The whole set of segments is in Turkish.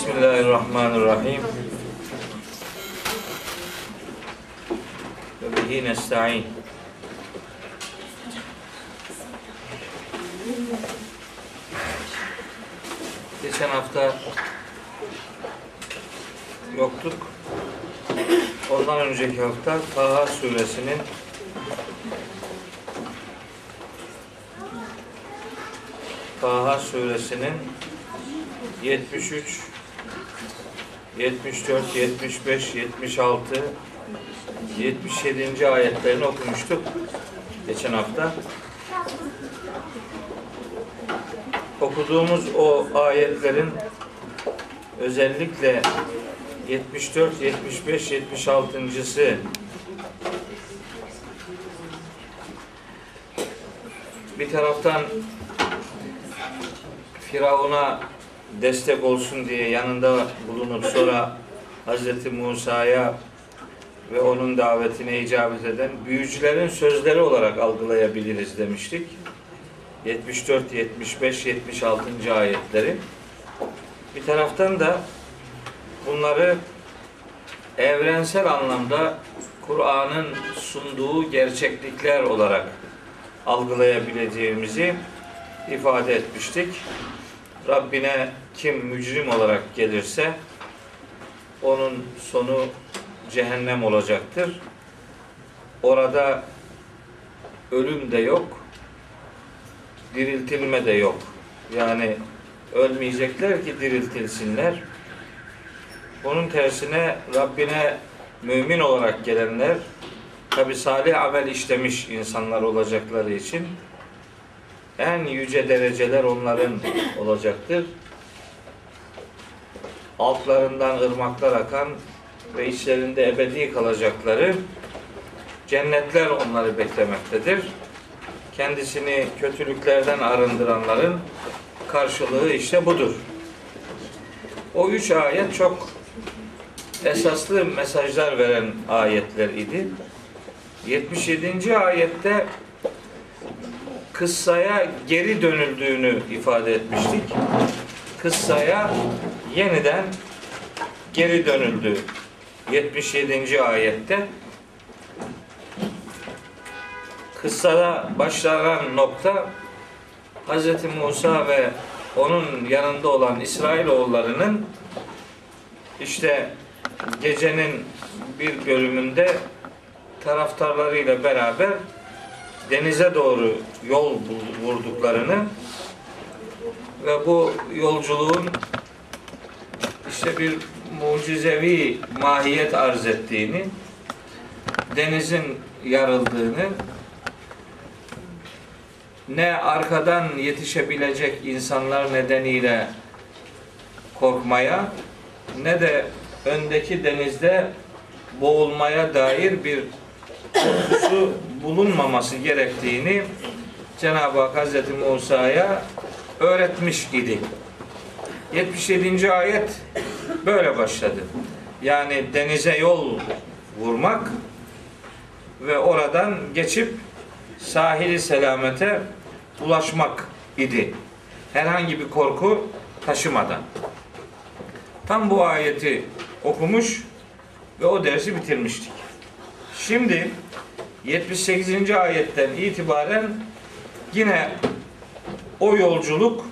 Bismillahirrahmanirrahim. Ve bihi nesta'in. Geçen hafta yoktuk. Ondan önceki hafta Taha suresinin Taha suresinin 73 74 75 76 77. ayetlerini okumuştuk geçen hafta. Okuduğumuz o ayetlerin özellikle 74, 75, 76.sı bir taraftan Firavun'a destek olsun diye yanında bulunup sonra Hz. Musa'ya ve onun davetine icabet eden büyücülerin sözleri olarak algılayabiliriz demiştik. 74, 75, 76. ayetleri. Bir taraftan da bunları evrensel anlamda Kur'an'ın sunduğu gerçeklikler olarak algılayabileceğimizi ifade etmiştik. Rabbine kim mücrim olarak gelirse onun sonu cehennem olacaktır. Orada ölüm de yok, diriltilme de yok. Yani ölmeyecekler ki diriltilsinler. Bunun tersine Rabbine mümin olarak gelenler tabi salih amel işlemiş insanlar olacakları için en yüce dereceler onların olacaktır. Altlarından ırmaklar akan ve içlerinde ebedi kalacakları cennetler onları beklemektedir. Kendisini kötülüklerden arındıranların karşılığı işte budur. O üç ayet çok esaslı mesajlar veren ayetler idi. 77. ayette kıssaya geri dönüldüğünü ifade etmiştik. Kıssaya yeniden geri dönüldü. 77. ayette kıssada başlanan nokta Hz. Musa ve onun yanında olan İsrailoğullarının işte gecenin bir bölümünde taraftarlarıyla beraber denize doğru yol vurduklarını ve bu yolculuğun işte bir mucizevi mahiyet arz ettiğini, denizin yarıldığını, ne arkadan yetişebilecek insanlar nedeniyle korkmaya ne de öndeki denizde boğulmaya dair bir korkusu bulunmaması gerektiğini Cenab-ı Hak Hazreti Musa'ya öğretmiş idi. 77. ayet böyle başladı. Yani denize yol vurmak ve oradan geçip sahili selamete ulaşmak idi. Herhangi bir korku taşımadan. Tam bu ayeti okumuş ve o dersi bitirmiştik. Şimdi 78. ayetten itibaren yine o yolculuk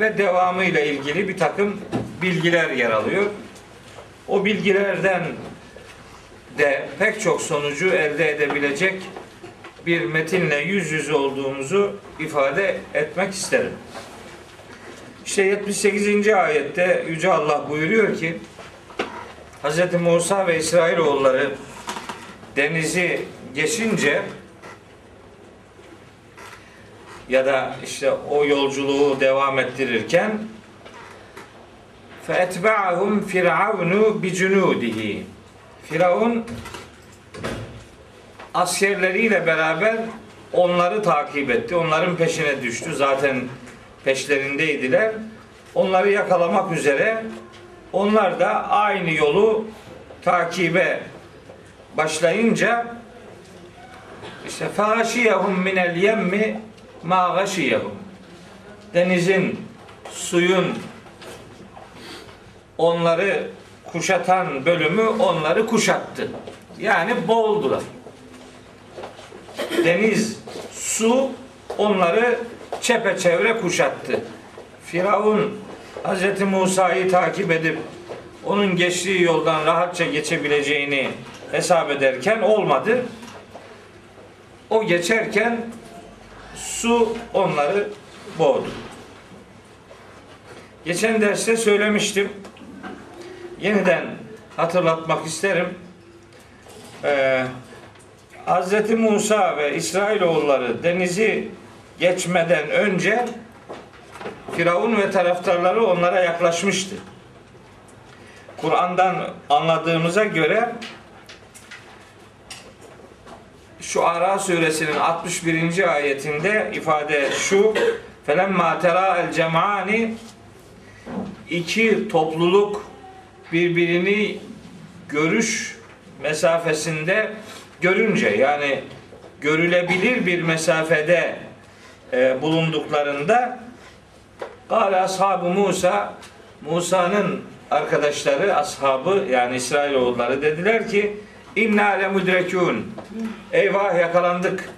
ve devamıyla ilgili bir takım bilgiler yer alıyor. O bilgilerden de pek çok sonucu elde edebilecek bir metinle yüz yüze olduğumuzu ifade etmek isterim. İşte 78. ayette Yüce Allah buyuruyor ki Hz. Musa ve İsrailoğulları denizi geçince ya da işte o yolculuğu devam ettirirken فَاَتْبَعَهُمْ فِرْعَوْنُ بِجُنُودِهِ Firavun askerleriyle beraber onları takip etti. Onların peşine düştü. Zaten peşlerindeydiler. Onları yakalamak üzere onlar da aynı yolu takibe başlayınca işte fâşiyehum minel yemmi ma gâşiyehum denizin suyun onları kuşatan bölümü onları kuşattı. Yani boğuldular. Deniz, su onları çepeçevre kuşattı. Firavun Hz. Musa'yı takip edip onun geçtiği yoldan rahatça geçebileceğini hesap ederken olmadı. O geçerken su onları boğdu. Geçen derste söylemiştim. Yeniden hatırlatmak isterim. Ee, Hz. Musa ve İsrailoğulları denizi geçmeden önce Firavun ve taraftarları onlara yaklaşmıştı. Kur'an'dan anladığımıza göre şu Ara suresinin 61. ayetinde ifade şu tera el cem'ani iki topluluk birbirini görüş mesafesinde görünce yani görülebilir bir mesafede e, bulunduklarında Kale ashabı Musa Musa'nın arkadaşları, ashabı yani İsrailoğulları dediler ki inna le mudrekun eyvah yakalandık.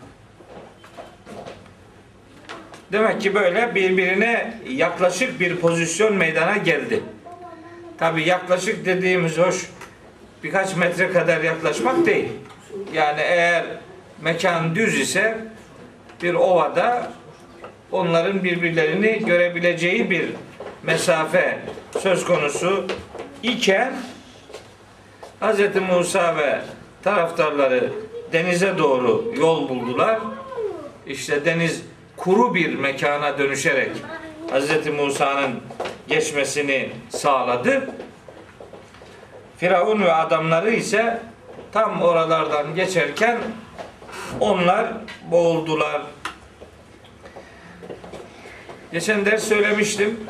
Demek ki böyle birbirine yaklaşık bir pozisyon meydana geldi. Tabi yaklaşık dediğimiz hoş birkaç metre kadar yaklaşmak değil. Yani eğer mekan düz ise bir ovada onların birbirlerini görebileceği bir mesafe söz konusu iken Hz. Musa ve taraftarları denize doğru yol buldular. İşte deniz kuru bir mekana dönüşerek Hz. Musa'nın geçmesini sağladı. Firavun ve adamları ise tam oralardan geçerken onlar boğuldular. Geçen ders söylemiştim.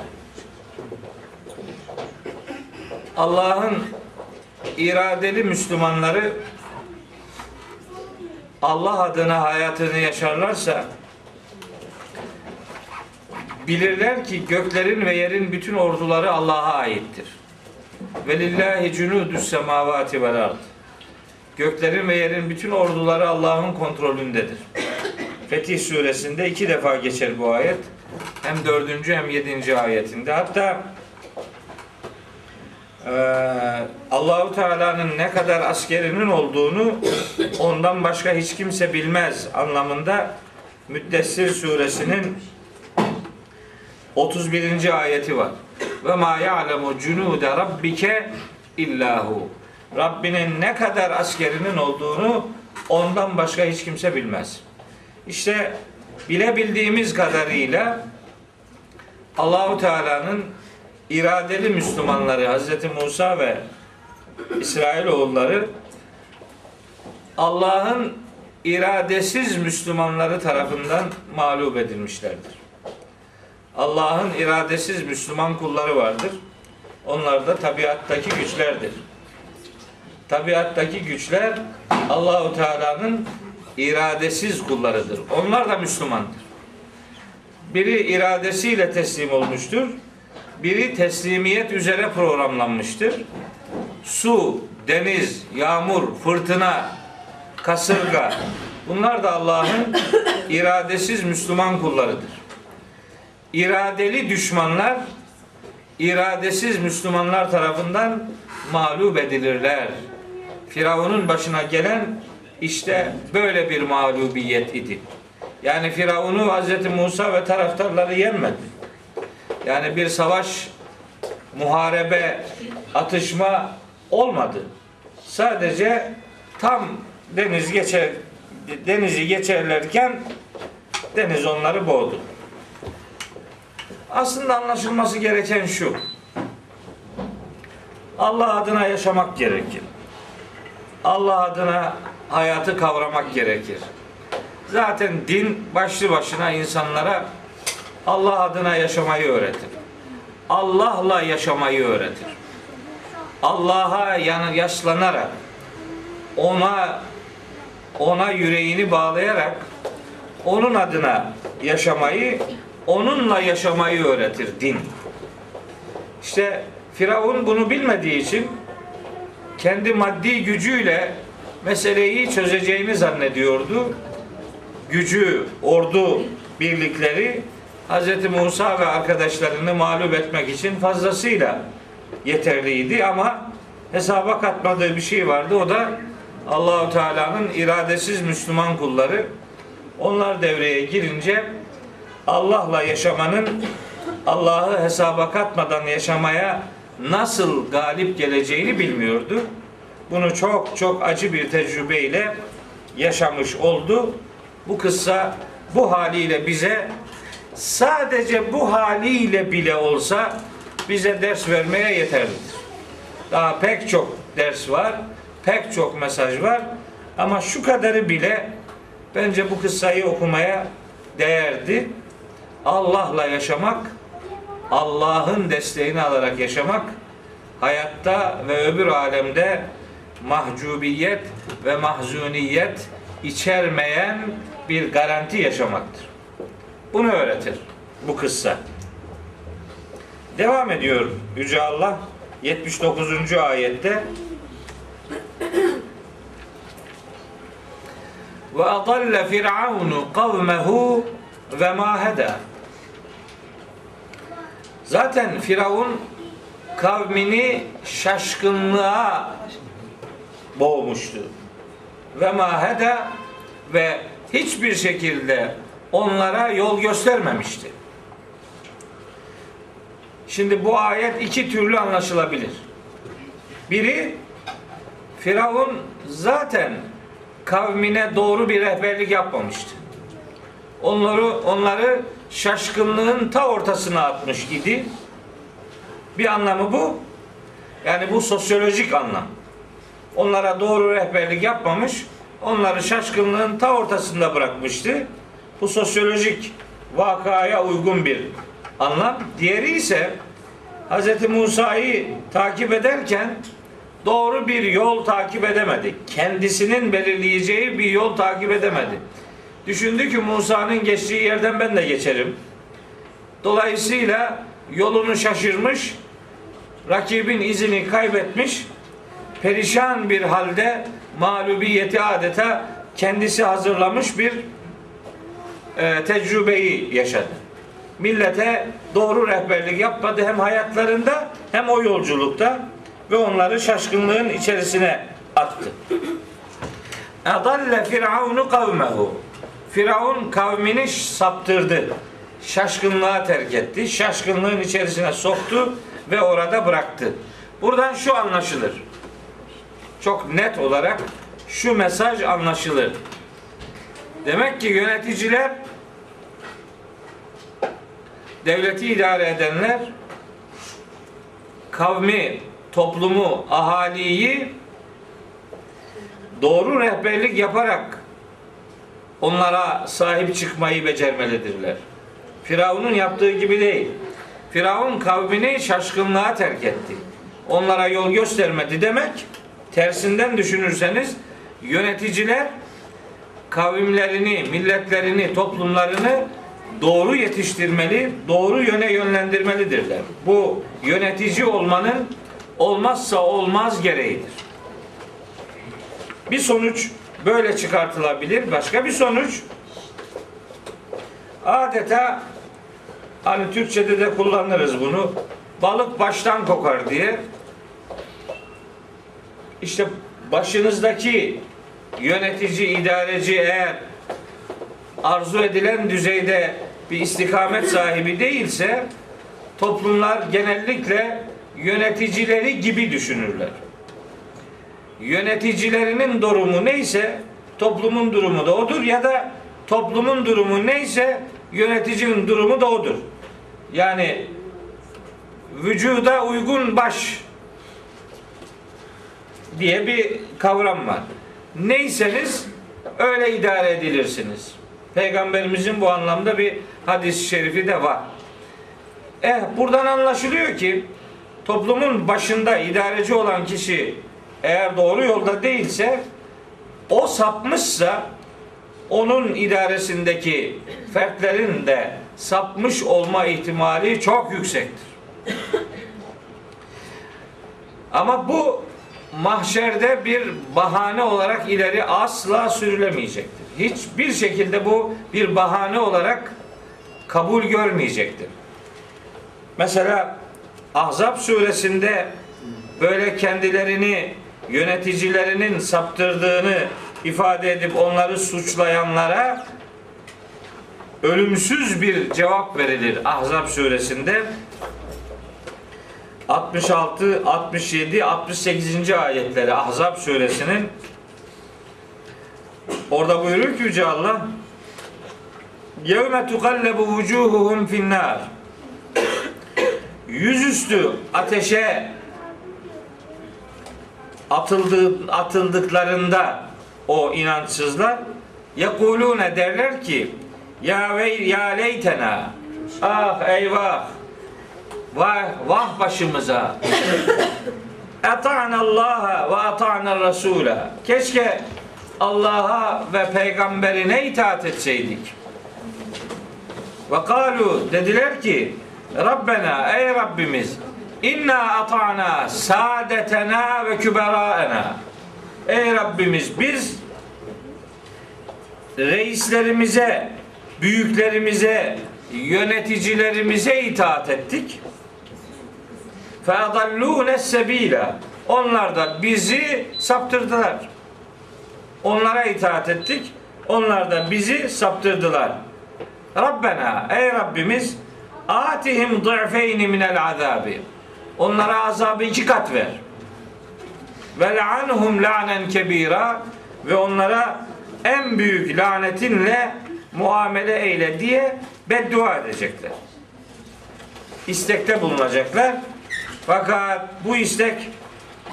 Allah'ın iradeli Müslümanları Allah adına hayatını yaşarlarsa bilirler ki göklerin ve yerin bütün orduları Allah'a aittir. Ve lillahi cunudus semavati vel ard. Göklerin ve yerin bütün orduları Allah'ın kontrolündedir. Fetih suresinde iki defa geçer bu ayet. Hem dördüncü hem yedinci ayetinde. Hatta Allahu Teala'nın ne kadar askerinin olduğunu ondan başka hiç kimse bilmez anlamında Müddessir suresinin 31. ayeti var. Ve ma ya'lemu cunude rabbike illahu. Rabbinin ne kadar askerinin olduğunu ondan başka hiç kimse bilmez. İşte bilebildiğimiz kadarıyla Allahu Teala'nın iradeli Müslümanları Hz. Musa ve İsrailoğulları Allah'ın iradesiz Müslümanları tarafından mağlup edilmişlerdir. Allah'ın iradesiz Müslüman kulları vardır. Onlar da tabiattaki güçlerdir. Tabiattaki güçler Allahu Teala'nın iradesiz kullarıdır. Onlar da Müslümandır. Biri iradesiyle teslim olmuştur biri teslimiyet üzere programlanmıştır. Su, deniz, yağmur, fırtına, kasırga bunlar da Allah'ın iradesiz Müslüman kullarıdır. İradeli düşmanlar iradesiz Müslümanlar tarafından mağlup edilirler. Firavun'un başına gelen işte böyle bir mağlubiyet idi. Yani Firavun'u Hz. Musa ve taraftarları yenmedi. Yani bir savaş, muharebe, atışma olmadı. Sadece tam deniz geçer denizi geçerlerken deniz onları boğdu. Aslında anlaşılması gereken şu. Allah adına yaşamak gerekir. Allah adına hayatı kavramak gerekir. Zaten din başlı başına insanlara Allah adına yaşamayı öğretir. Allah'la yaşamayı öğretir. Allah'a yani yaslanarak ona ona yüreğini bağlayarak onun adına yaşamayı, onunla yaşamayı öğretir din. İşte Firavun bunu bilmediği için kendi maddi gücüyle meseleyi çözeceğini zannediyordu. Gücü, ordu birlikleri Hz. Musa ve arkadaşlarını mağlup etmek için fazlasıyla yeterliydi ama hesaba katmadığı bir şey vardı. O da Allahu Teala'nın iradesiz Müslüman kulları. Onlar devreye girince Allah'la yaşamanın Allah'ı hesaba katmadan yaşamaya nasıl galip geleceğini bilmiyordu. Bunu çok çok acı bir tecrübeyle yaşamış oldu. Bu kıssa bu haliyle bize sadece bu haliyle bile olsa bize ders vermeye yeterlidir. Daha pek çok ders var, pek çok mesaj var ama şu kadarı bile bence bu kıssayı okumaya değerdi. Allah'la yaşamak, Allah'ın desteğini alarak yaşamak hayatta ve öbür alemde mahcubiyet ve mahzuniyet içermeyen bir garanti yaşamaktır. Bunu öğretir bu kıssa. Devam ediyor Yüce Allah 79. ayette ve adalle firavunu kavmehu ve ma Zaten Firavun kavmini şaşkınlığa boğmuştu. Ve maheda ve hiçbir şekilde onlara yol göstermemişti. Şimdi bu ayet iki türlü anlaşılabilir. Biri Firavun zaten kavmine doğru bir rehberlik yapmamıştı. Onları onları şaşkınlığın ta ortasına atmış idi. Bir anlamı bu. Yani bu sosyolojik anlam. Onlara doğru rehberlik yapmamış, onları şaşkınlığın ta ortasında bırakmıştı. Bu sosyolojik vakaya uygun bir anlam. Diğeri ise Hz. Musa'yı takip ederken doğru bir yol takip edemedi. Kendisinin belirleyeceği bir yol takip edemedi. Düşündü ki Musa'nın geçtiği yerden ben de geçerim. Dolayısıyla yolunu şaşırmış, rakibin izini kaybetmiş, perişan bir halde mağlubiyeti adeta kendisi hazırlamış bir e, tecrübeyi yaşadı. Millete doğru rehberlik yapmadı hem hayatlarında hem o yolculukta ve onları şaşkınlığın içerisine attı. Adalle firavunu kavmehu. Firavun kavmini saptırdı. Şaşkınlığa terk etti. Şaşkınlığın içerisine soktu ve orada bıraktı. Buradan şu anlaşılır. Çok net olarak şu mesaj anlaşılır. Demek ki yöneticiler devleti idare edenler kavmi, toplumu, ahaliyi doğru rehberlik yaparak onlara sahip çıkmayı becermelidirler. Firavun'un yaptığı gibi değil. Firavun kavmini şaşkınlığa terk etti. Onlara yol göstermedi demek. Tersinden düşünürseniz yöneticiler kavimlerini, milletlerini, toplumlarını doğru yetiştirmeli, doğru yöne yönlendirmelidirler. Bu yönetici olmanın olmazsa olmaz gereğidir. Bir sonuç böyle çıkartılabilir. Başka bir sonuç adeta hani Türkçe'de de kullanırız bunu. Balık baştan kokar diye. İşte başınızdaki yönetici, idareci eğer arzu edilen düzeyde bir istikamet sahibi değilse toplumlar genellikle yöneticileri gibi düşünürler. Yöneticilerinin durumu neyse toplumun durumu da odur ya da toplumun durumu neyse yöneticinin durumu da odur. Yani vücuda uygun baş diye bir kavram var. Neyseniz öyle idare edilirsiniz. Peygamberimizin bu anlamda bir hadis-i şerifi de var. Eh buradan anlaşılıyor ki toplumun başında idareci olan kişi eğer doğru yolda değilse o sapmışsa onun idaresindeki fertlerin de sapmış olma ihtimali çok yüksektir. Ama bu mahşerde bir bahane olarak ileri asla sürülemeyecektir. Hiçbir şekilde bu bir bahane olarak kabul görmeyecektir. Mesela Ahzab suresinde böyle kendilerini yöneticilerinin saptırdığını ifade edip onları suçlayanlara ölümsüz bir cevap verilir Ahzab suresinde. 66, 67, 68. ayetleri Ahzab suresinin orada buyuruyor ki Yüce Allah Yevme tukallabu vucuhuhum finnar Yüzüstü ateşe atıldı, atıldıklarında o inançsızlar yekulune derler ki ya ve ya leytena ah eyvah vah vah başımıza ata'na Allah'a ve ata'na Resul'a keşke Allah'a ve peygamberine itaat etseydik. Ve kalu dediler ki Rabbena ey Rabbimiz inna ata'na saadetena ve küberaena Ey Rabbimiz biz reislerimize, büyüklerimize, yöneticilerimize itaat ettik. فَاَضَلُّونَ sebila. Onlar da bizi saptırdılar. Onlara itaat ettik. Onlar da bizi saptırdılar. Rabbena ey Rabbimiz atihim dı'feyni minel azabi. Onlara azabı iki kat ver. Ve la'anhum la'nen kebira ve onlara en büyük lanetinle muamele eyle diye beddua edecekler. İstekte bulunacaklar. Fakat bu istek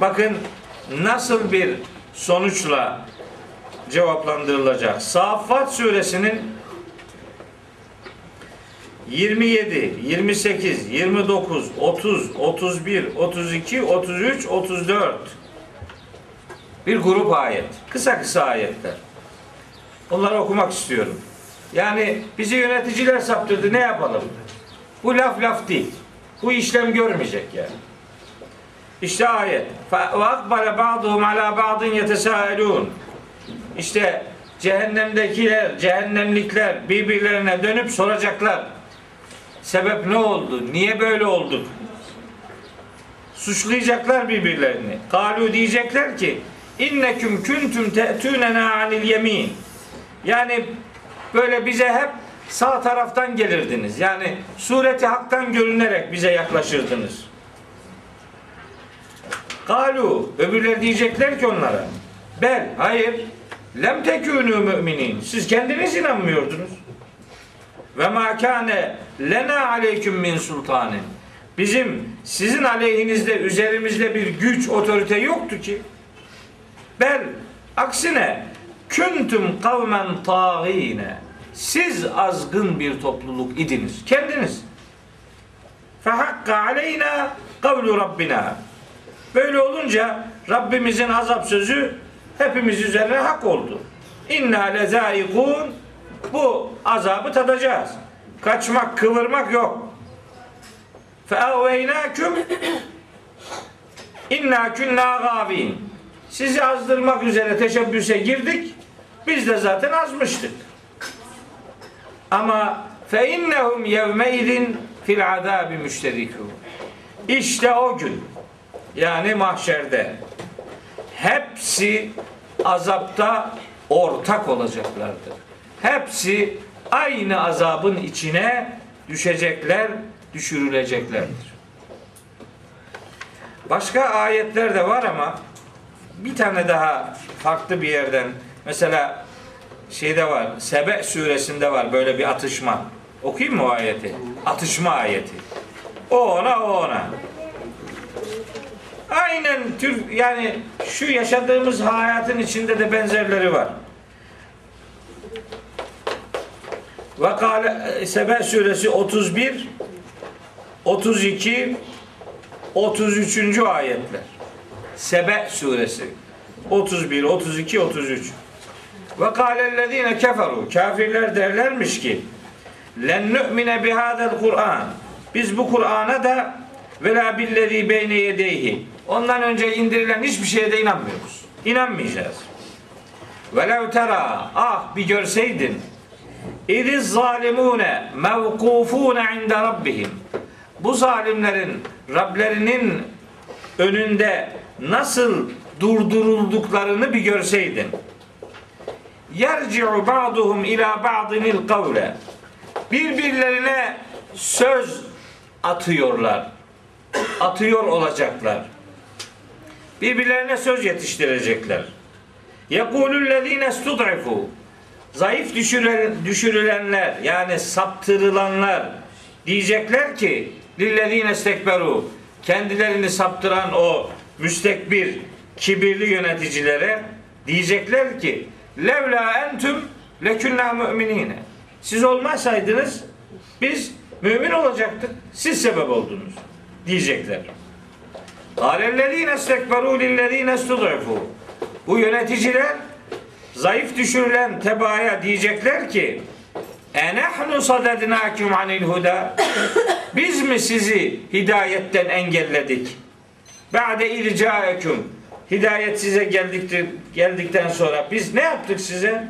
bakın nasıl bir sonuçla cevaplandırılacak. Saffat suresinin 27, 28, 29, 30, 31, 32, 33, 34 bir grup ayet. Kısa kısa ayetler. Onları okumak istiyorum. Yani bizi yöneticiler saptırdı ne yapalım? Bu laf laf değil. Bu işlem görmeyecek yani. İşte ayet. Akbale ba'duhum ala ba'din yetesaelun. İşte cehennemdekiler, cehennemlikler birbirlerine dönüp soracaklar. Sebep ne oldu? Niye böyle olduk? Suçlayacaklar birbirlerini. Kalu diyecekler ki inneküm küntüm te'tûnena anil yemin. Yani böyle bize hep sağ taraftan gelirdiniz. Yani sureti haktan görünerek bize yaklaşırdınız. Kalu öbürler diyecekler ki onlara bel hayır lem tekûnû müminin siz kendiniz inanmıyordunuz. Ve ma kâne lena aleyküm min sultanin. Bizim sizin aleyhinizde üzerimizde bir güç, otorite yoktu ki. Bel aksine küntüm kavmen tağine. Siz azgın bir topluluk idiniz. Kendiniz. Fehakka aleyna kavlu Rabbina. Böyle olunca Rabbimizin azap sözü hepimiz üzerine hak oldu. İnna lezaikun bu azabı tadacağız. Kaçmak, kıvırmak yok. Feavveynâküm inna künnâ gâvîn. Sizi azdırmak üzere teşebbüse girdik. Biz de zaten azmıştık. Ama fe innehum yevmeydin fil azabi müşterikûn. İşte o gün yani mahşerde hepsi azapta ortak olacaklardır. Hepsi aynı azabın içine düşecekler, düşürüleceklerdir. Başka ayetler de var ama bir tane daha farklı bir yerden mesela şeyde var Sebe suresinde var böyle bir atışma. Okuyayım mı o ayeti? Atışma ayeti. O ona o ona. Aynen tür yani şu yaşadığımız hayatın içinde de benzerleri var. Ve kâle Sebe suresi 31 32 33. ayetler. Sebe suresi 31 32 33. Ve kâlellezîne keferu kafirler derlermiş ki len nu'mine bihâzel Kur'an biz bu Kur'an'a da ve la billezî beyne yedeyhi Ondan önce indirilen hiçbir şeye de inanmıyoruz. İnanmayacağız. Velev tera ah bir görseydin İriz zalimune mevkufune inde rabbihim. Bu zalimlerin Rablerinin önünde nasıl durdurulduklarını bir görseydin. Yerci'u ba'duhum ila ba'dinil kavle. Birbirlerine söz atıyorlar. Atıyor olacaklar. Birbirlerine söz yetiştirecekler. Yekulüllezine stud'ifu. Zayıf düşürülen, düşürülenler yani saptırılanlar diyecekler ki lillezine istekberu kendilerini saptıran o müstekbir kibirli yöneticilere diyecekler ki levla entüm lekünna müminine siz olmasaydınız biz mümin olacaktık siz sebep oldunuz diyecekler. Kâlellezîne istekberû lillezîne istud'ifu Bu yöneticiler zayıf düşürülen tebaaya diyecekler ki enehnu sadednâküm anil huda biz mi sizi hidayetten engelledik? Ba'de ircaeküm hidayet size geldiktir, geldikten sonra biz ne yaptık size?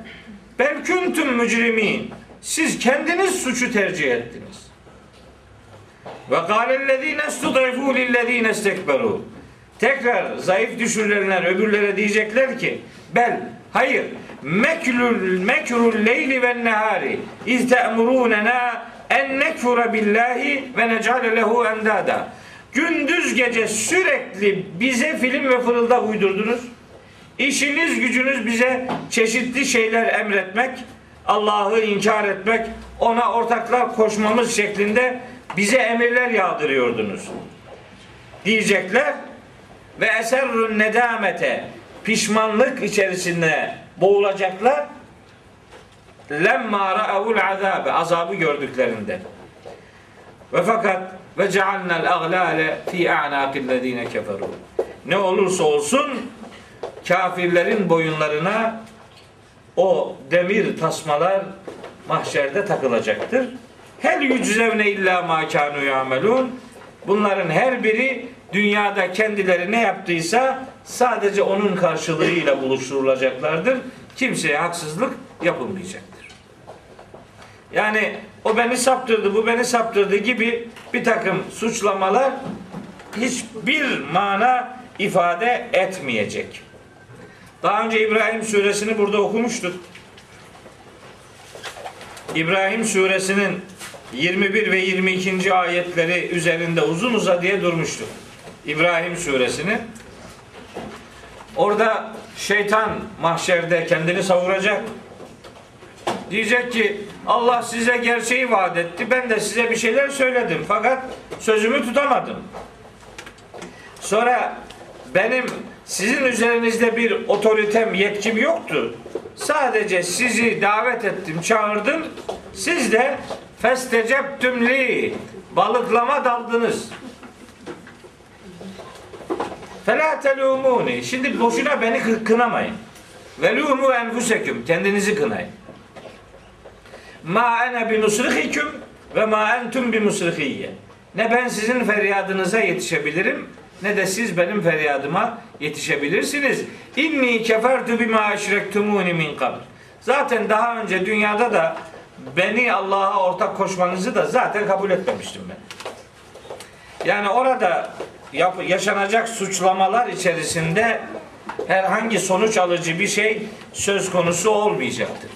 Bel kuntum mücrimin. Siz kendiniz suçu tercih ettiniz. Ve kâlellezîne stud'ifû lillezîne istekberû. Tekrar zayıf düşürülenler öbürlere diyecekler ki bel hayır meklul mekrul leyli ve nehari iz te'murûnena en nekfura billahi ve necale lehu endada. Gündüz gece sürekli bize film ve fırıldak uydurdunuz. İşiniz gücünüz bize çeşitli şeyler emretmek, Allah'ı inkar etmek, ona ortaklar koşmamız şeklinde bize emirler yağdırıyordunuz. Diyecekler ve eserrün nedamete pişmanlık içerisinde boğulacaklar. Lemma ra'avul azabe azabı gördüklerinde. Ve fakat ve cealnel aglale fi a'naqillezine keferu. Ne olursa olsun kafirlerin boyunlarına o demir tasmalar mahşerde takılacaktır. Hel yüczevne illa ma kanu yamelun. Bunların her biri dünyada kendileri ne yaptıysa sadece onun karşılığıyla buluşturulacaklardır. Kimseye haksızlık yapılmayacaktır. Yani o beni saptırdı, bu beni saptırdı gibi bir takım suçlamalar hiçbir mana ifade etmeyecek. Daha önce İbrahim suresini burada okumuştuk. İbrahim suresinin 21 ve 22. ayetleri üzerinde uzun uza diye durmuştuk. İbrahim suresini. Orada şeytan mahşerde kendini savuracak. Diyecek ki Allah size gerçeği vaat etti. Ben de size bir şeyler söyledim. Fakat sözümü tutamadım. Sonra benim sizin üzerinizde bir otoritem, yetkim yoktu. Sadece sizi davet ettim, çağırdım. Siz de festeceptümli balıklama daldınız. Fela telumuni. Şimdi boşuna beni kınamayın. Velumu enfuseküm. Kendinizi kınayın. Ma ene bi musrihiküm ve ma entum bi musrihiyye. Ne ben sizin feryadınıza yetişebilirim ne de siz benim feryadıma yetişebilirsiniz. İnni kefertu bima eşrektumuni min kabl. Zaten daha önce dünyada da beni Allah'a ortak koşmanızı da zaten kabul etmemiştim ben. Yani orada yap, yaşanacak suçlamalar içerisinde herhangi sonuç alıcı bir şey söz konusu olmayacaktır.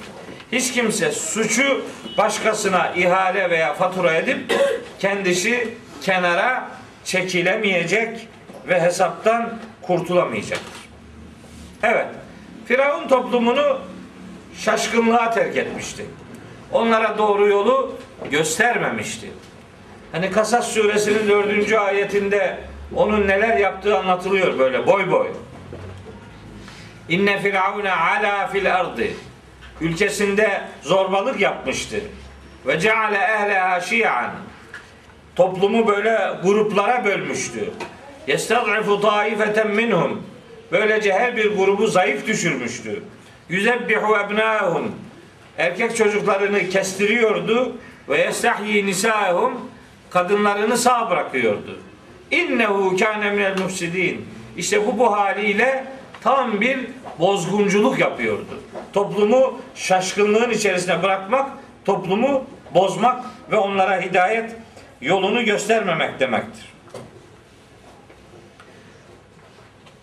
Hiç kimse suçu başkasına ihale veya fatura edip kendisi kenara çekilemeyecek ve hesaptan kurtulamayacaktır. Evet. Firavun toplumunu şaşkınlığa terk etmişti. Onlara doğru yolu göstermemişti. Hani Kasas suresinin dördüncü ayetinde onun neler yaptığı anlatılıyor böyle boy boy. İnne firavune ala fil ardı. Ülkesinde zorbalık yapmıştı. Ve ceale ehleha şi'an. Toplumu böyle gruplara bölmüştü. Yestad'ifu taifeten minhum. Böylece her bir grubu zayıf düşürmüştü. Yüzebbihu ebnâhum. Erkek çocuklarını kestiriyordu ve yestahyi nisâhum kadınlarını sağ bırakıyordu. innehu kâne minel mufsidin. İşte bu bu haliyle tam bir bozgunculuk yapıyordu. Toplumu şaşkınlığın içerisine bırakmak, toplumu bozmak ve onlara hidayet yolunu göstermemek demektir.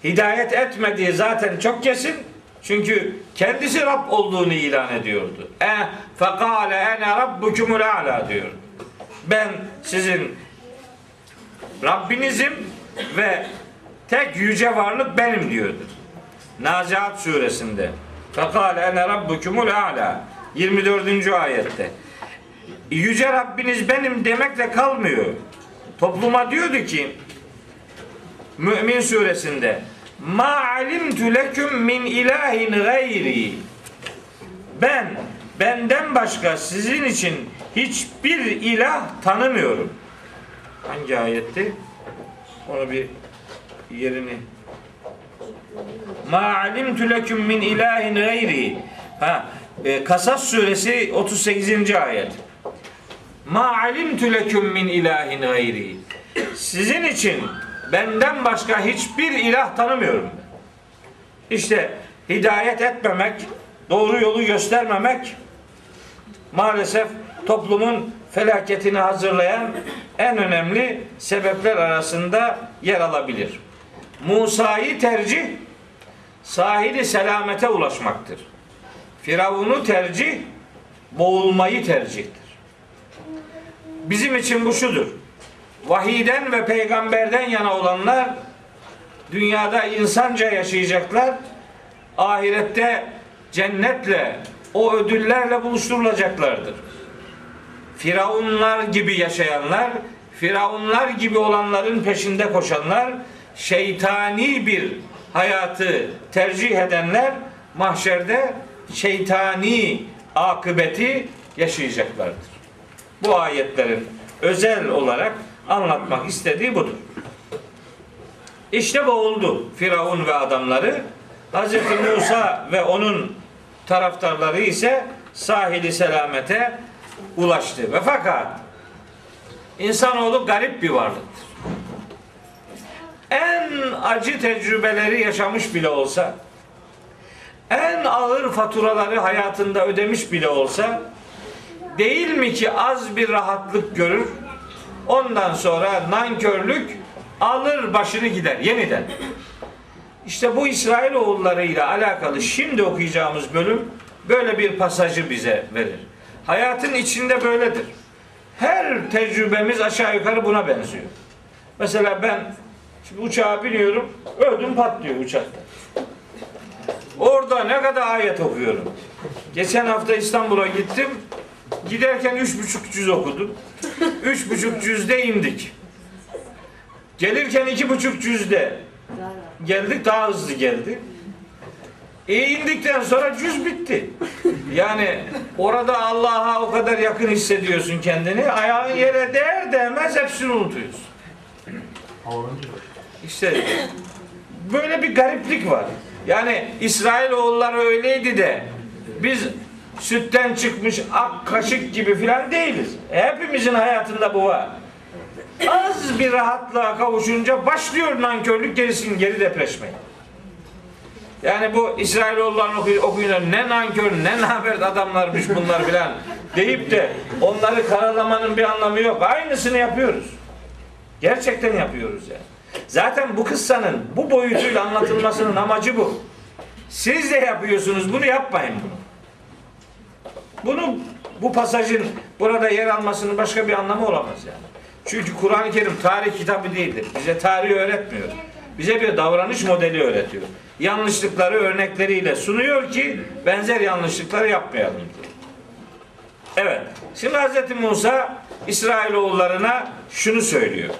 Hidayet etmediği zaten çok kesin. Çünkü kendisi Rab olduğunu ilan ediyordu. E fekale ene rabbukumul a'la diyor. Ben sizin Rabbinizim ve tek yüce varlık benim diyordu. Naziat suresinde. Fekale ene rabbukumul a'la. 24. ayette. Yüce Rabbiniz benim demekle kalmıyor. Topluma diyordu ki Mümin suresinde Ma alimtu leküm min ilahin gayri Ben benden başka sizin için hiçbir ilah tanımıyorum. Hangi ayetti? Onu bir yerini Ma alimtu leküm min ilahin gayri Ha, e, Kasas suresi 38. ayet. Ma alimtu leküm min ilahin gayri. Sizin için benden başka hiçbir ilah tanımıyorum. İşte hidayet etmemek, doğru yolu göstermemek maalesef toplumun felaketini hazırlayan en önemli sebepler arasında yer alabilir. Musa'yı tercih sahili selamete ulaşmaktır. Firavun'u tercih boğulmayı tercihtir. Bizim için bu şudur. Vahiden ve peygamberden yana olanlar dünyada insanca yaşayacaklar. Ahirette cennetle o ödüllerle buluşturulacaklardır. Firavunlar gibi yaşayanlar, firavunlar gibi olanların peşinde koşanlar, şeytani bir hayatı tercih edenler mahşerde şeytani akıbeti yaşayacaklardır. Bu ayetlerin özel olarak anlatmak istediği budur. İşte bu oldu Firavun ve adamları. Hz. Musa ve onun taraftarları ise sahili selamete ulaştı. Ve fakat insanoğlu garip bir varlıktır. En acı tecrübeleri yaşamış bile olsa, en ağır faturaları hayatında ödemiş bile olsa, değil mi ki az bir rahatlık görür, ondan sonra nankörlük alır başını gider yeniden. İşte bu İsrail oğullarıyla alakalı şimdi okuyacağımız bölüm böyle bir pasajı bize verir. Hayatın içinde böyledir. Her tecrübemiz aşağı yukarı buna benziyor. Mesela ben şimdi uçağa biniyorum, ödüm patlıyor uçakta. Orada ne kadar ayet okuyorum. Geçen hafta İstanbul'a gittim. Giderken üç buçuk cüz okudum. Üç buçuk cüzde indik. Gelirken iki buçuk cüzde geldik daha hızlı geldi. E indikten sonra cüz bitti. Yani orada Allah'a o kadar yakın hissediyorsun kendini. Ayağın yere değer değmez hepsini unutuyorsun. İşte böyle bir gariplik var. Yani İsrailoğulları öyleydi de biz sütten çıkmış ak kaşık gibi filan değiliz. Hepimizin hayatında bu var. Az bir rahatlığa kavuşunca başlıyor nankörlük gerisin geri depreşmeye. Yani bu İsrailoğullarını oku- okuyunca ne nankör ne nabert adamlarmış bunlar filan deyip de onları karalamanın bir anlamı yok. Aynısını yapıyoruz. Gerçekten yapıyoruz yani. Zaten bu kıssanın bu boyutuyla anlatılmasının amacı bu. Siz de yapıyorsunuz bunu yapmayın bunu. Bunu bu pasajın burada yer almasının başka bir anlamı olamaz yani. Çünkü Kur'an-ı Kerim tarih kitabı değildir. Bize tarih öğretmiyor. Bize bir davranış modeli öğretiyor. Yanlışlıkları örnekleriyle sunuyor ki benzer yanlışlıkları yapmayalım. Evet. Şimdi Hz. Musa İsrailoğullarına şunu söylüyor.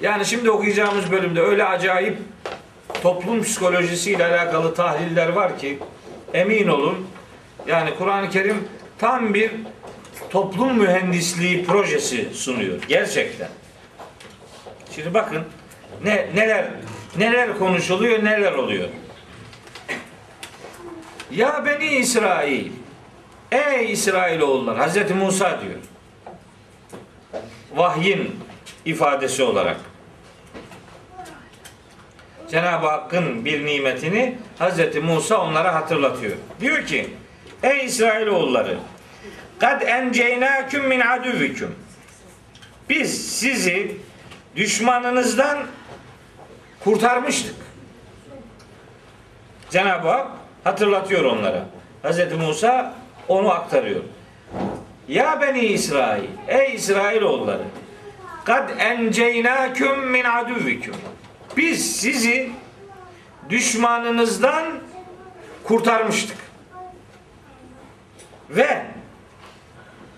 Yani şimdi okuyacağımız bölümde öyle acayip toplum psikolojisiyle alakalı tahliller var ki emin olun yani Kur'an-ı Kerim tam bir toplum mühendisliği projesi sunuyor gerçekten. Şimdi bakın ne neler neler konuşuluyor, neler oluyor. Ya beni İsrail, ey İsrailoğullar, Hazreti Musa diyor. vahyin ifadesi olarak. Cenab-ı Hakk'ın bir nimetini Hz. Musa onlara hatırlatıyor. Diyor ki: Ey İsrailoğulları, kad enceynâküm min adüvüküm. Biz sizi düşmanınızdan kurtarmıştık. Cenab-ı Hak hatırlatıyor onlara. Hz. Musa onu aktarıyor. Ya beni İsrail, ey İsrailoğulları, kad enceynâküm min adüvüküm. Biz sizi düşmanınızdan kurtarmıştık. Ve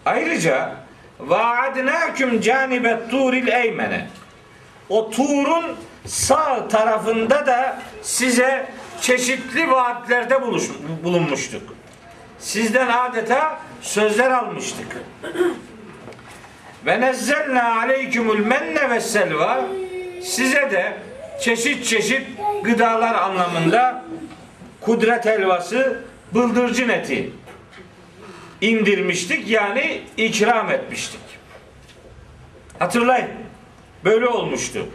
ayrıca vaadnâküm canibet turil eymene. O Tur'un sağ tarafında da size çeşitli vaatlerde buluş, bulunmuştuk. Sizden adeta sözler almıştık. Ve nezzelna aleykümül menne ve selva size de çeşit çeşit gıdalar anlamında kudret helvası, bıldırcın eti indirmiştik yani ikram etmiştik. Hatırlayın. Böyle olmuştu.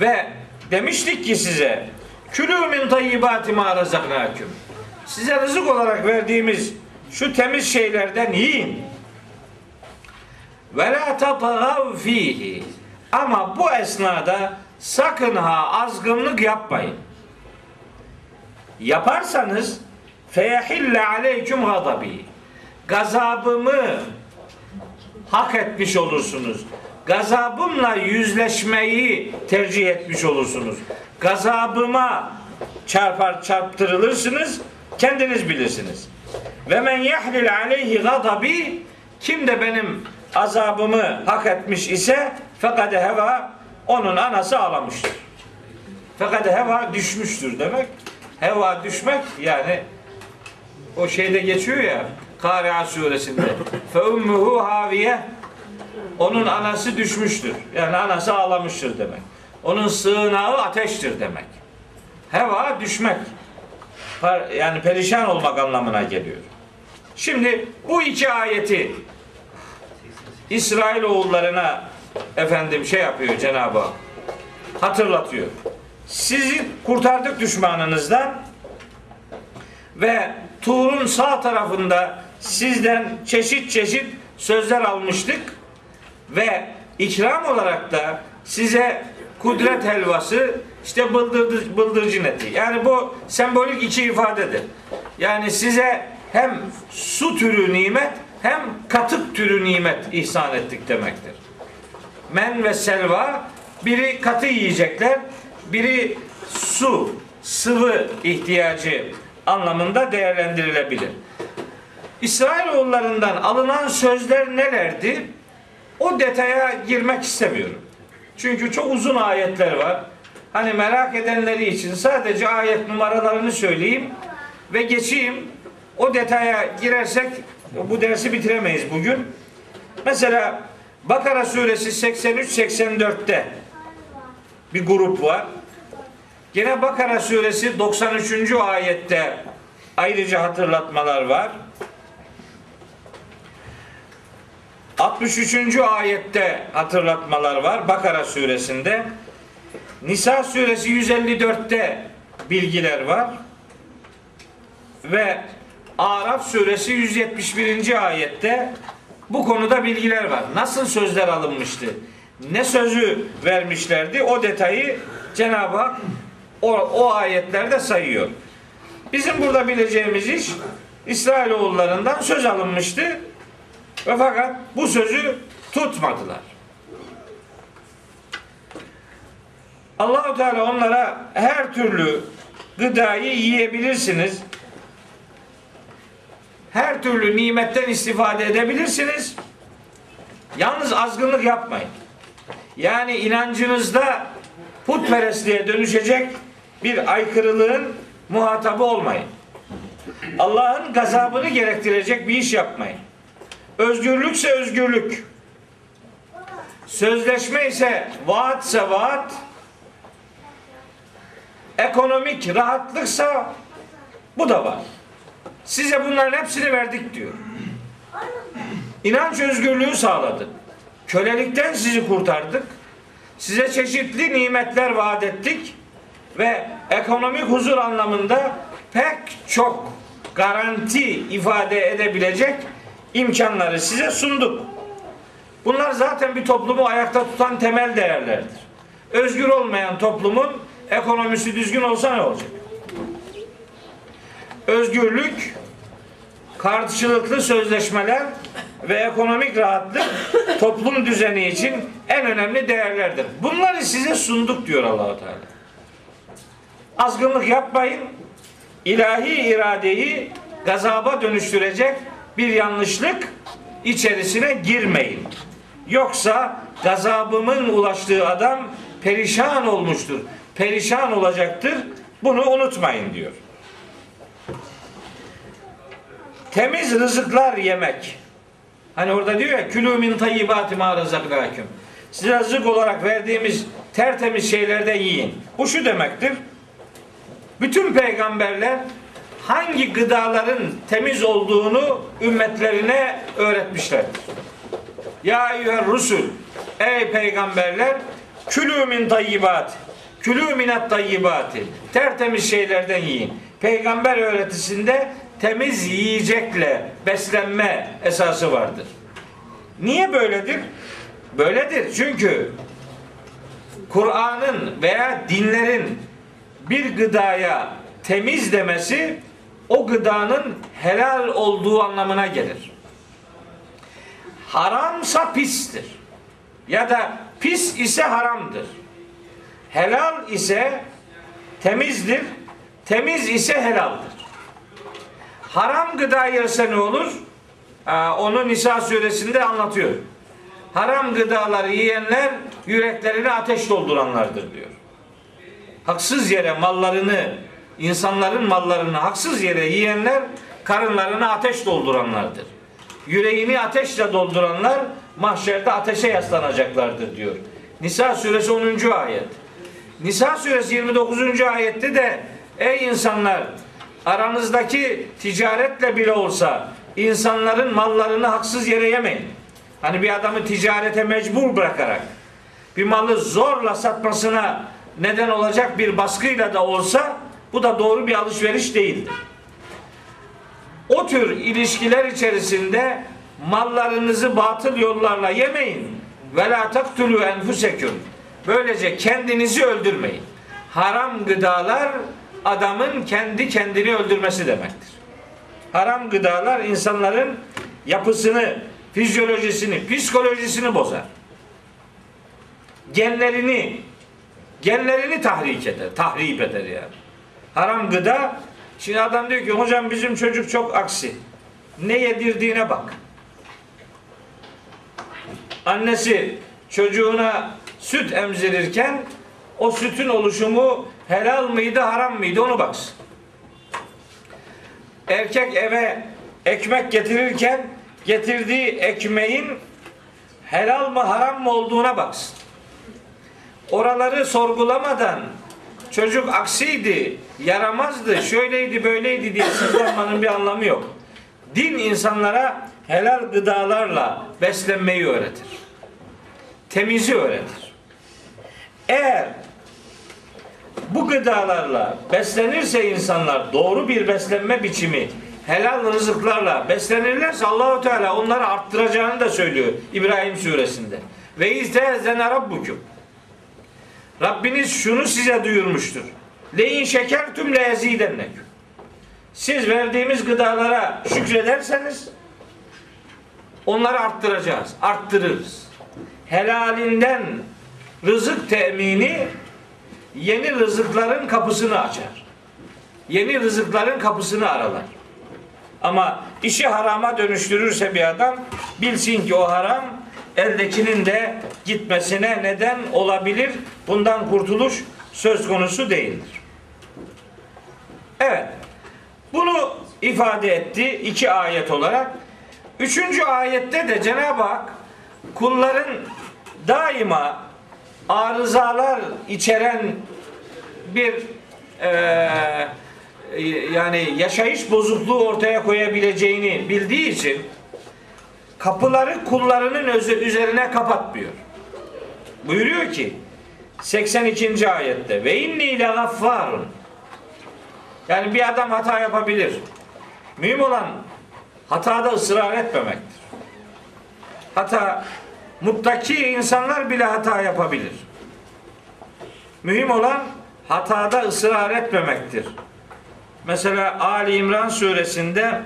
Ve demiştik ki size külü min tayyibati ma razaknaküm. Size rızık olarak verdiğimiz şu temiz şeylerden yiyin. Ve la tatagav fihi. Ama bu esnada sakın ha azgınlık yapmayın. Yaparsanız feyehille aleyküm gadabi. Gazabımı hak etmiş olursunuz. Gazabımla yüzleşmeyi tercih etmiş olursunuz. Gazabıma çarpar çarptırılırsınız. Kendiniz bilirsiniz. Ve men yahlil aleyhi gadabi kim de benim azabımı hak etmiş ise fakat heva onun anası ağlamıştır. Fakat heva düşmüştür demek. Heva düşmek yani o şeyde geçiyor ya Kari'a suresinde. Fe ummuhu haviye onun anası düşmüştür. Yani anası ağlamıştır demek. Onun sığınağı ateştir demek. Heva düşmek. Yani perişan olmak anlamına geliyor. Şimdi bu iki ayeti İsrail oğullarına efendim şey yapıyor Cenab-ı Hak. Hatırlatıyor. Sizi kurtardık düşmanınızdan ve Tur'un sağ tarafında sizden çeşit çeşit sözler almıştık ve ikram olarak da size kudret helvası işte bıldır, bıldırcın eti. Yani bu sembolik iki ifadedir. Yani size hem su türü nimet hem katık türü nimet ihsan ettik demektir. Men ve selva biri katı yiyecekler, biri su, sıvı ihtiyacı anlamında değerlendirilebilir. İsrailoğullarından alınan sözler nelerdi? O detaya girmek istemiyorum. Çünkü çok uzun ayetler var. Hani merak edenleri için sadece ayet numaralarını söyleyeyim ve geçeyim. O detaya girersek bu dersi bitiremeyiz bugün. Mesela Bakara suresi 83-84'te bir grup var. Gene Bakara suresi 93. ayette ayrıca hatırlatmalar var. 63. ayette hatırlatmalar var Bakara suresinde. Nisa suresi 154'te bilgiler var. Ve Araf suresi 171. ayette bu konuda bilgiler var. Nasıl sözler alınmıştı? Ne sözü vermişlerdi? O detayı Cenab-ı Hak o, o ayetlerde sayıyor. Bizim burada bileceğimiz iş İsrailoğullarından söz alınmıştı ve fakat bu sözü tutmadılar. Allahu Teala onlara her türlü gıdayı yiyebilirsiniz. Her türlü nimetten istifade edebilirsiniz. Yalnız azgınlık yapmayın. Yani inancınızda putperestliğe dönüşecek bir aykırılığın muhatabı olmayın. Allah'ın gazabını gerektirecek bir iş yapmayın. Özgürlükse özgürlük. Sözleşme ise vaatse vaat. Ekonomik rahatlıksa bu da var. Size bunların hepsini verdik diyor. İnanç özgürlüğü sağladı. Kölelikten sizi kurtardık. Size çeşitli nimetler vaat ettik ve ekonomik huzur anlamında pek çok garanti ifade edebilecek imkanları size sunduk. Bunlar zaten bir toplumu ayakta tutan temel değerlerdir. Özgür olmayan toplumun ekonomisi düzgün olsa ne olacak? Özgürlük, karşılıklı sözleşmeler ve ekonomik rahatlık toplum düzeni için en önemli değerlerdir. Bunları size sunduk diyor Allahu Teala. Azgınlık yapmayın. İlahi iradeyi gazaba dönüştürecek bir yanlışlık içerisine girmeyin. Yoksa gazabımın ulaştığı adam perişan olmuştur. Perişan olacaktır. Bunu unutmayın diyor. Temiz rızıklar yemek. Hani orada diyor ya külü min tayyibati ma rızaknaküm. Size rızık olarak verdiğimiz tertemiz şeylerden yiyin. Bu şu demektir. Bütün peygamberler hangi gıdaların temiz olduğunu ümmetlerine öğretmişlerdir. Ya eyyüher rusul ey peygamberler külü min tayyibat külü minat tayyibati tertemiz şeylerden yiyin. Peygamber öğretisinde temiz yiyecekle beslenme esası vardır. Niye böyledir? Böyledir çünkü Kur'an'ın veya dinlerin bir gıdaya temiz demesi o gıdanın helal olduğu anlamına gelir. Haramsa pistir. Ya da pis ise haramdır. Helal ise temizdir. Temiz ise helaldir. Haram gıda yerse ne olur? Aa, onu Nisa suresinde anlatıyor. Haram gıdaları yiyenler yüreklerini ateş dolduranlardır diyor. Haksız yere mallarını, insanların mallarını haksız yere yiyenler karınlarını ateş dolduranlardır. Yüreğini ateşle dolduranlar mahşerde ateşe yaslanacaklardır diyor. Nisa suresi 10. ayet. Nisa suresi 29. ayette de ey insanlar aranızdaki ticaretle bile olsa insanların mallarını haksız yere yemeyin. Hani bir adamı ticarete mecbur bırakarak bir malı zorla satmasına neden olacak bir baskıyla da olsa bu da doğru bir alışveriş değildir. O tür ilişkiler içerisinde mallarınızı batıl yollarla yemeyin. Ve la taktulu enfuseküm. Böylece kendinizi öldürmeyin. Haram gıdalar adamın kendi kendini öldürmesi demektir. Haram gıdalar insanların yapısını, fizyolojisini, psikolojisini bozar. Genlerini genlerini tahrik eder, tahrip eder yani. Haram gıda Şimdi adam diyor ki hocam bizim çocuk çok aksi. Ne yedirdiğine bak. Annesi çocuğuna süt emzirirken o sütün oluşumu helal mıydı haram mıydı onu baksın. Erkek eve ekmek getirirken getirdiği ekmeğin helal mı haram mı olduğuna baksın. Oraları sorgulamadan çocuk aksiydi, yaramazdı, şöyleydi, böyleydi diye sızlanmanın bir anlamı yok. Din insanlara helal gıdalarla beslenmeyi öğretir. Temizi öğretir. Eğer bu gıdalarla beslenirse insanlar doğru bir beslenme biçimi helal rızıklarla beslenirlerse Allahu Teala onları arttıracağını da söylüyor İbrahim suresinde. Ve iztehzene rabbukum. Rabbiniz şunu size duyurmuştur. Leyin şekertüm le ezidenneküm. Siz verdiğimiz gıdalara şükrederseniz onları arttıracağız. Arttırırız. Helalinden rızık temini yeni rızıkların kapısını açar. Yeni rızıkların kapısını aralar. Ama işi harama dönüştürürse bir adam bilsin ki o haram eldekinin de gitmesine neden olabilir. Bundan kurtuluş söz konusu değildir. Evet. Bunu ifade etti iki ayet olarak. Üçüncü ayette de Cenab-ı Hak kulların daima arızalar içeren bir e, yani yaşayış bozukluğu ortaya koyabileceğini bildiği için kapıları kullarının özü üzerine kapatmıyor. Buyuruyor ki 82. ayette ve inni ile gaffarun yani bir adam hata yapabilir. Mühim olan hatada ısrar etmemektir. Hata muttaki insanlar bile hata yapabilir. Mühim olan hatada ısrar etmemektir. Mesela Ali İmran suresinde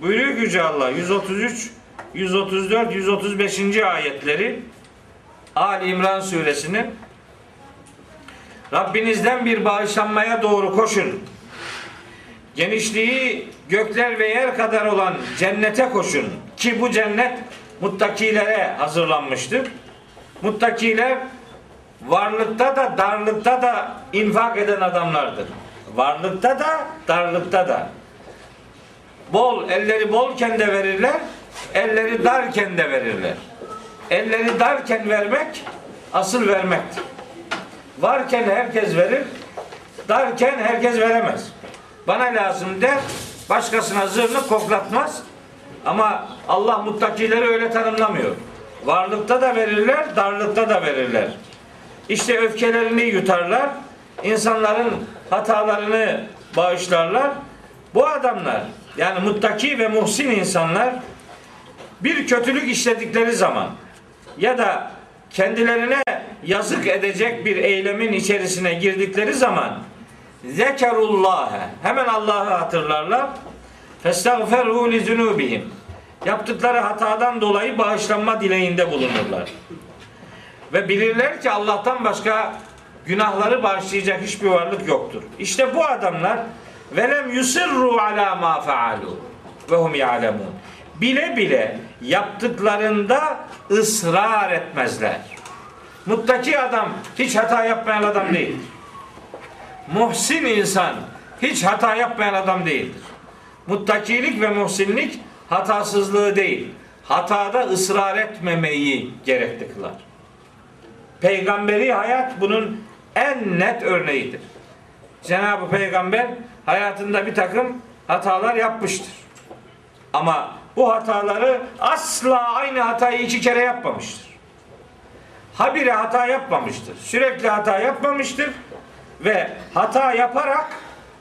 buyuruyor ki Yüce Allah 133, 134, 135. ayetleri Ali İmran suresinin Rabbinizden bir bağışlanmaya doğru koşun. Genişliği gökler ve yer kadar olan cennete koşun. Ki bu cennet muttakilere hazırlanmıştır. Muttakiler varlıkta da darlıkta da infak eden adamlardır. Varlıkta da darlıkta da. Bol, elleri bolken de verirler, elleri darken de verirler. Elleri darken vermek asıl vermektir. Varken herkes verir, darken herkes veremez. Bana lazım der, başkasına zırnık koklatmaz. Ama Allah muttakileri öyle tanımlamıyor. Varlıkta da verirler, darlıkta da verirler. İşte öfkelerini yutarlar, insanların hatalarını bağışlarlar. Bu adamlar yani muttaki ve muhsin insanlar bir kötülük işledikleri zaman ya da kendilerine yazık edecek bir eylemin içerisine girdikleri zaman zekerullah hemen Allah'ı hatırlarlar. Festagferu li zunubihim. Yaptıkları hatadan dolayı bağışlanma dileğinde bulunurlar. Ve bilirler ki Allah'tan başka günahları bağışlayacak hiçbir varlık yoktur. İşte bu adamlar velem yusirru ala ma faalu ve hum ya'lemun. Bile bile yaptıklarında ısrar etmezler. Muttaki adam hiç hata yapmayan adam değildir. Muhsin insan hiç hata yapmayan adam değildir. Muttakilik ve muhsinlik hatasızlığı değil, hatada ısrar etmemeyi gerekli kılar. Peygamberi hayat bunun en net örneğidir. Cenab-ı Peygamber hayatında bir takım hatalar yapmıştır. Ama bu hataları asla aynı hatayı iki kere yapmamıştır. Habire hata yapmamıştır. Sürekli hata yapmamıştır ve hata yaparak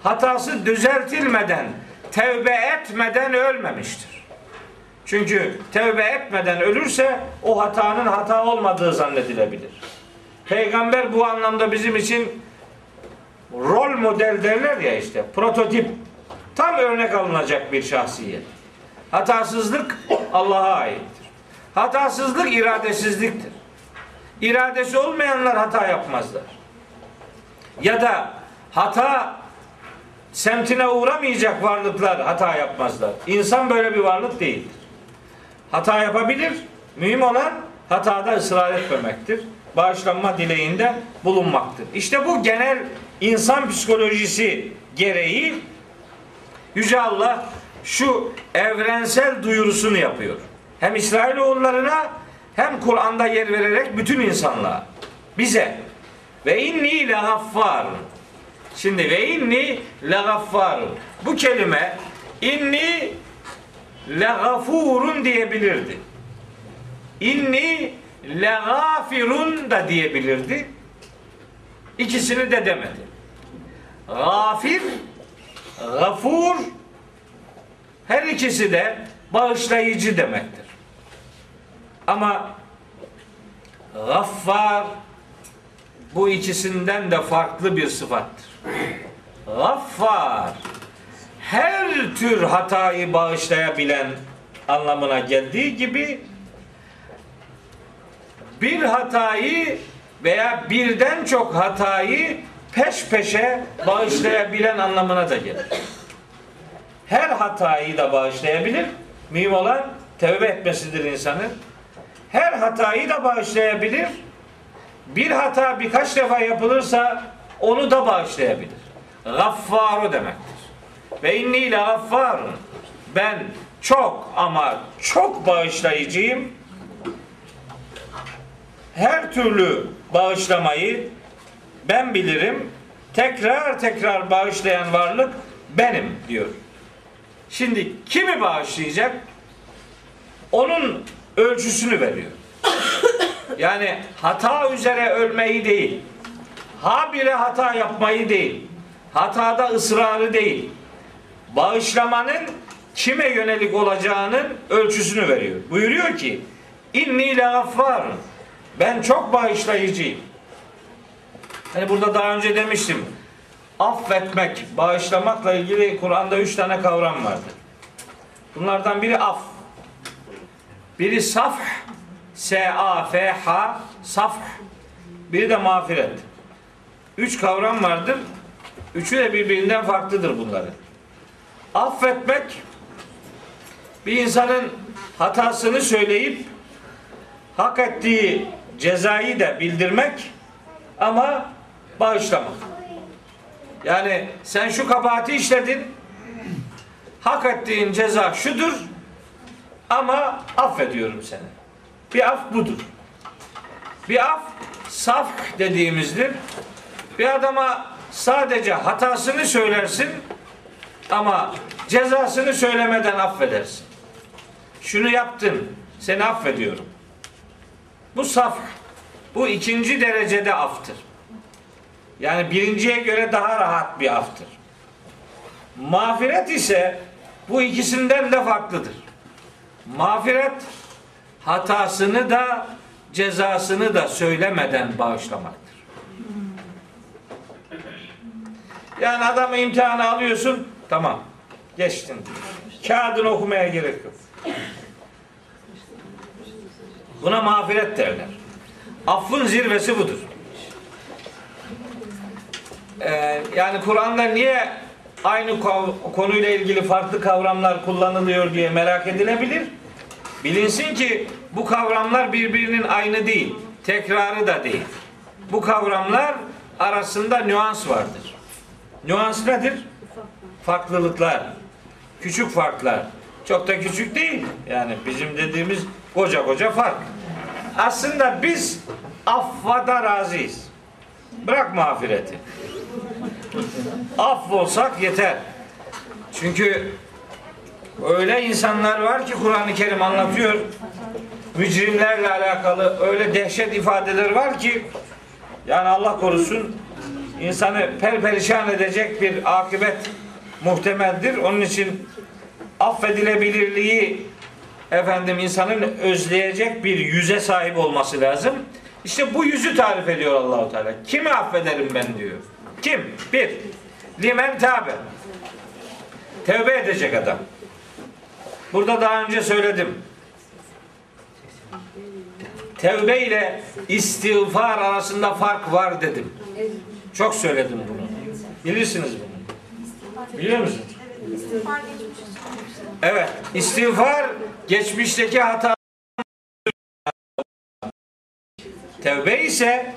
hatası düzeltilmeden, tevbe etmeden ölmemiştir. Çünkü tevbe etmeden ölürse o hatanın hata olmadığı zannedilebilir. Peygamber bu anlamda bizim için rol model derler ya işte prototip tam örnek alınacak bir şahsiyet. Hatasızlık Allah'a aittir. Hatasızlık iradesizliktir. İradesi olmayanlar hata yapmazlar. Ya da hata semtine uğramayacak varlıklar hata yapmazlar. İnsan böyle bir varlık değildir. Hata yapabilir. Mühim olan hatada ısrar etmemektir. Bağışlanma dileğinde bulunmaktır. İşte bu genel insan psikolojisi gereği Yüce Allah şu evrensel duyurusunu yapıyor. Hem İsrailoğullarına hem Kur'an'da yer vererek bütün insanlığa. Bize. Ve inni le gaffarun. Şimdi ve inni le gaffarun. Bu kelime inni le gafurun diyebilirdi. İnni le gafirun da diyebilirdi. İkisini de demedi. Gafir, gafur her ikisi de bağışlayıcı demektir. Ama gaffar bu ikisinden de farklı bir sıfattır. Gaffar her tür hatayı bağışlayabilen anlamına geldiği gibi bir hatayı veya birden çok hatayı peş peşe bağışlayabilen anlamına da gelir. Her hatayı da bağışlayabilir. Mühim olan tövbe etmesidir insanın. Her hatayı da bağışlayabilir. Bir hata birkaç defa yapılırsa onu da bağışlayabilir. Gaffaru demektir. Ve inni ile gaffarun. Ben çok ama çok bağışlayıcıyım. Her türlü bağışlamayı ben bilirim. Tekrar tekrar bağışlayan varlık benim diyor. Şimdi kimi bağışlayacak? onun ölçüsünü veriyor. Yani hata üzere ölmeyi değil, habire hata yapmayı değil, hatada ısrarı değil, bağışlamanın kime yönelik olacağının ölçüsünü veriyor. Buyuruyor ki, inni le gaffarun. Ben çok bağışlayıcıyım. Hani burada daha önce demiştim. Affetmek, bağışlamakla ilgili Kur'an'da üç tane kavram vardır. Bunlardan biri af. Biri safh, S-A-F-H, safh. Biri de mağfiret. Üç kavram vardır. Üçü de birbirinden farklıdır bunların. Affetmek, bir insanın hatasını söyleyip hak ettiği cezayı da bildirmek ama bağışlamak. Yani sen şu kabahati işledin, hak ettiğin ceza şudur ama affediyorum seni. Bir af budur. Bir af saf dediğimizdir. Bir adama sadece hatasını söylersin ama cezasını söylemeden affedersin. Şunu yaptın, seni affediyorum. Bu saf. Bu ikinci derecede aftır. Yani birinciye göre daha rahat bir aftır. Mağfiret ise bu ikisinden de farklıdır. Mağfiret hatasını da cezasını da söylemeden bağışlamaktır. Yani adamı imtihana alıyorsun, tamam geçtin. Kağıdını okumaya gerek yok. Buna mağfiret derler. Affın zirvesi budur. Ee, yani Kur'an'da niye aynı konuyla ilgili farklı kavramlar kullanılıyor diye merak edilebilir. Bilinsin ki bu kavramlar birbirinin aynı değil. Tekrarı da değil. Bu kavramlar arasında nüans vardır. Nüans nedir? Farklılıklar. Küçük farklar. Çok da küçük değil. Yani bizim dediğimiz koca koca fark. Aslında biz affada razıyız. Bırak mağfireti. Affolsak yeter. Çünkü öyle insanlar var ki Kur'an-ı Kerim anlatıyor. Mücrimlerle alakalı öyle dehşet ifadeler var ki yani Allah korusun insanı perperişan edecek bir akıbet muhtemeldir. Onun için affedilebilirliği efendim insanın özleyecek bir yüze sahip olması lazım. İşte bu yüzü tarif ediyor Allahu Teala. Kimi affederim ben diyor. Kim? Bir. Limen tabe. Tevbe edecek adam. Burada daha önce söyledim. Tevbe ile istiğfar arasında fark var dedim. Çok söyledim bunu. Bilirsiniz bunu. Biliyor musunuz? Evet. İstiğfar geçmişteki hata Tevbe ise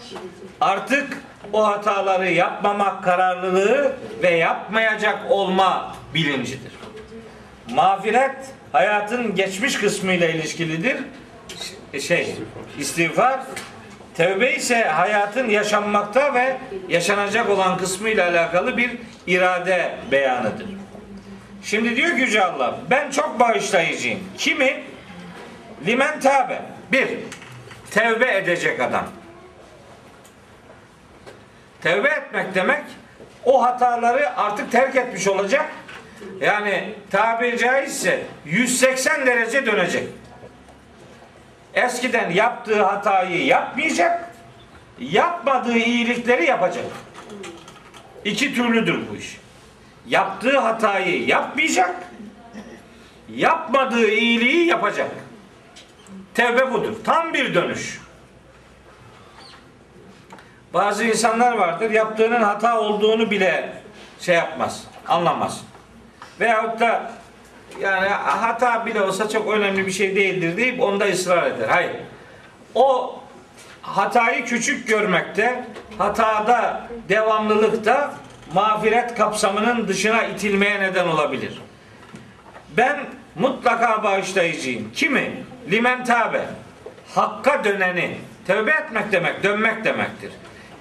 artık o hataları yapmamak kararlılığı ve yapmayacak olma bilincidir. Mağfiret hayatın geçmiş kısmıyla ilişkilidir. Şey, istiğfar Tevbe ise hayatın yaşanmakta ve yaşanacak olan kısmıyla alakalı bir irade beyanıdır. Şimdi diyor ki Yüce Allah, ben çok bağışlayıcıyım. Kimi? Limen tabe. Bir, tevbe edecek adam. Tevbe etmek demek, o hataları artık terk etmiş olacak. Yani tabiri caizse 180 derece dönecek. Eskiden yaptığı hatayı yapmayacak, yapmadığı iyilikleri yapacak. İki türlüdür bu iş. Yaptığı hatayı yapmayacak, yapmadığı iyiliği yapacak. Tevbe budur. Tam bir dönüş. Bazı insanlar vardır yaptığının hata olduğunu bile şey yapmaz, anlamaz. Veyahut da yani hata bile olsa çok önemli bir şey değildir deyip onda ısrar eder. Hayır. O hatayı küçük görmekte, hatada devamlılıkta mağfiret kapsamının dışına itilmeye neden olabilir. Ben mutlaka bağışlayıcıyım. Kimi? Limen tabe. Hakka döneni. Tövbe etmek demek, dönmek demektir.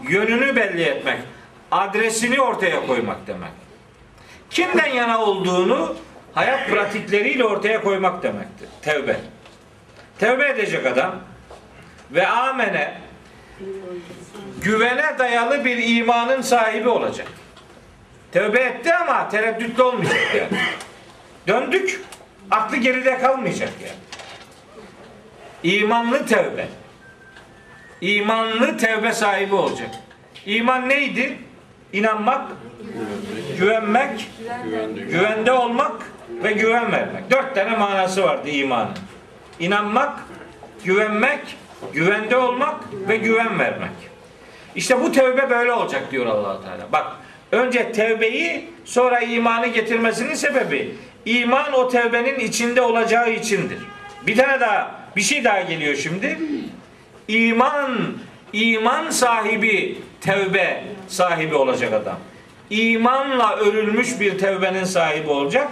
Yönünü belli etmek, adresini ortaya koymak demek. Kimden yana olduğunu hayat pratikleriyle ortaya koymak demektir. Tevbe. Tevbe edecek adam ve amene güvene dayalı bir imanın sahibi olacak. Tevbe etti ama tereddütlü olmayacak yani. Döndük, aklı geride kalmayacak yani. İmanlı tevbe. İmanlı tevbe sahibi olacak. İman neydi? İnanmak, güvenmek, güvende olmak ve güven vermek. Dört tane manası vardı imanın. İnanmak, güvenmek, güvende olmak ve güven vermek. İşte bu tevbe böyle olacak diyor allah Teala. Bak önce tevbeyi sonra imanı getirmesinin sebebi iman o tevbenin içinde olacağı içindir. Bir tane daha bir şey daha geliyor şimdi. İman iman sahibi tevbe sahibi olacak adam. İmanla örülmüş bir tevbenin sahibi olacak.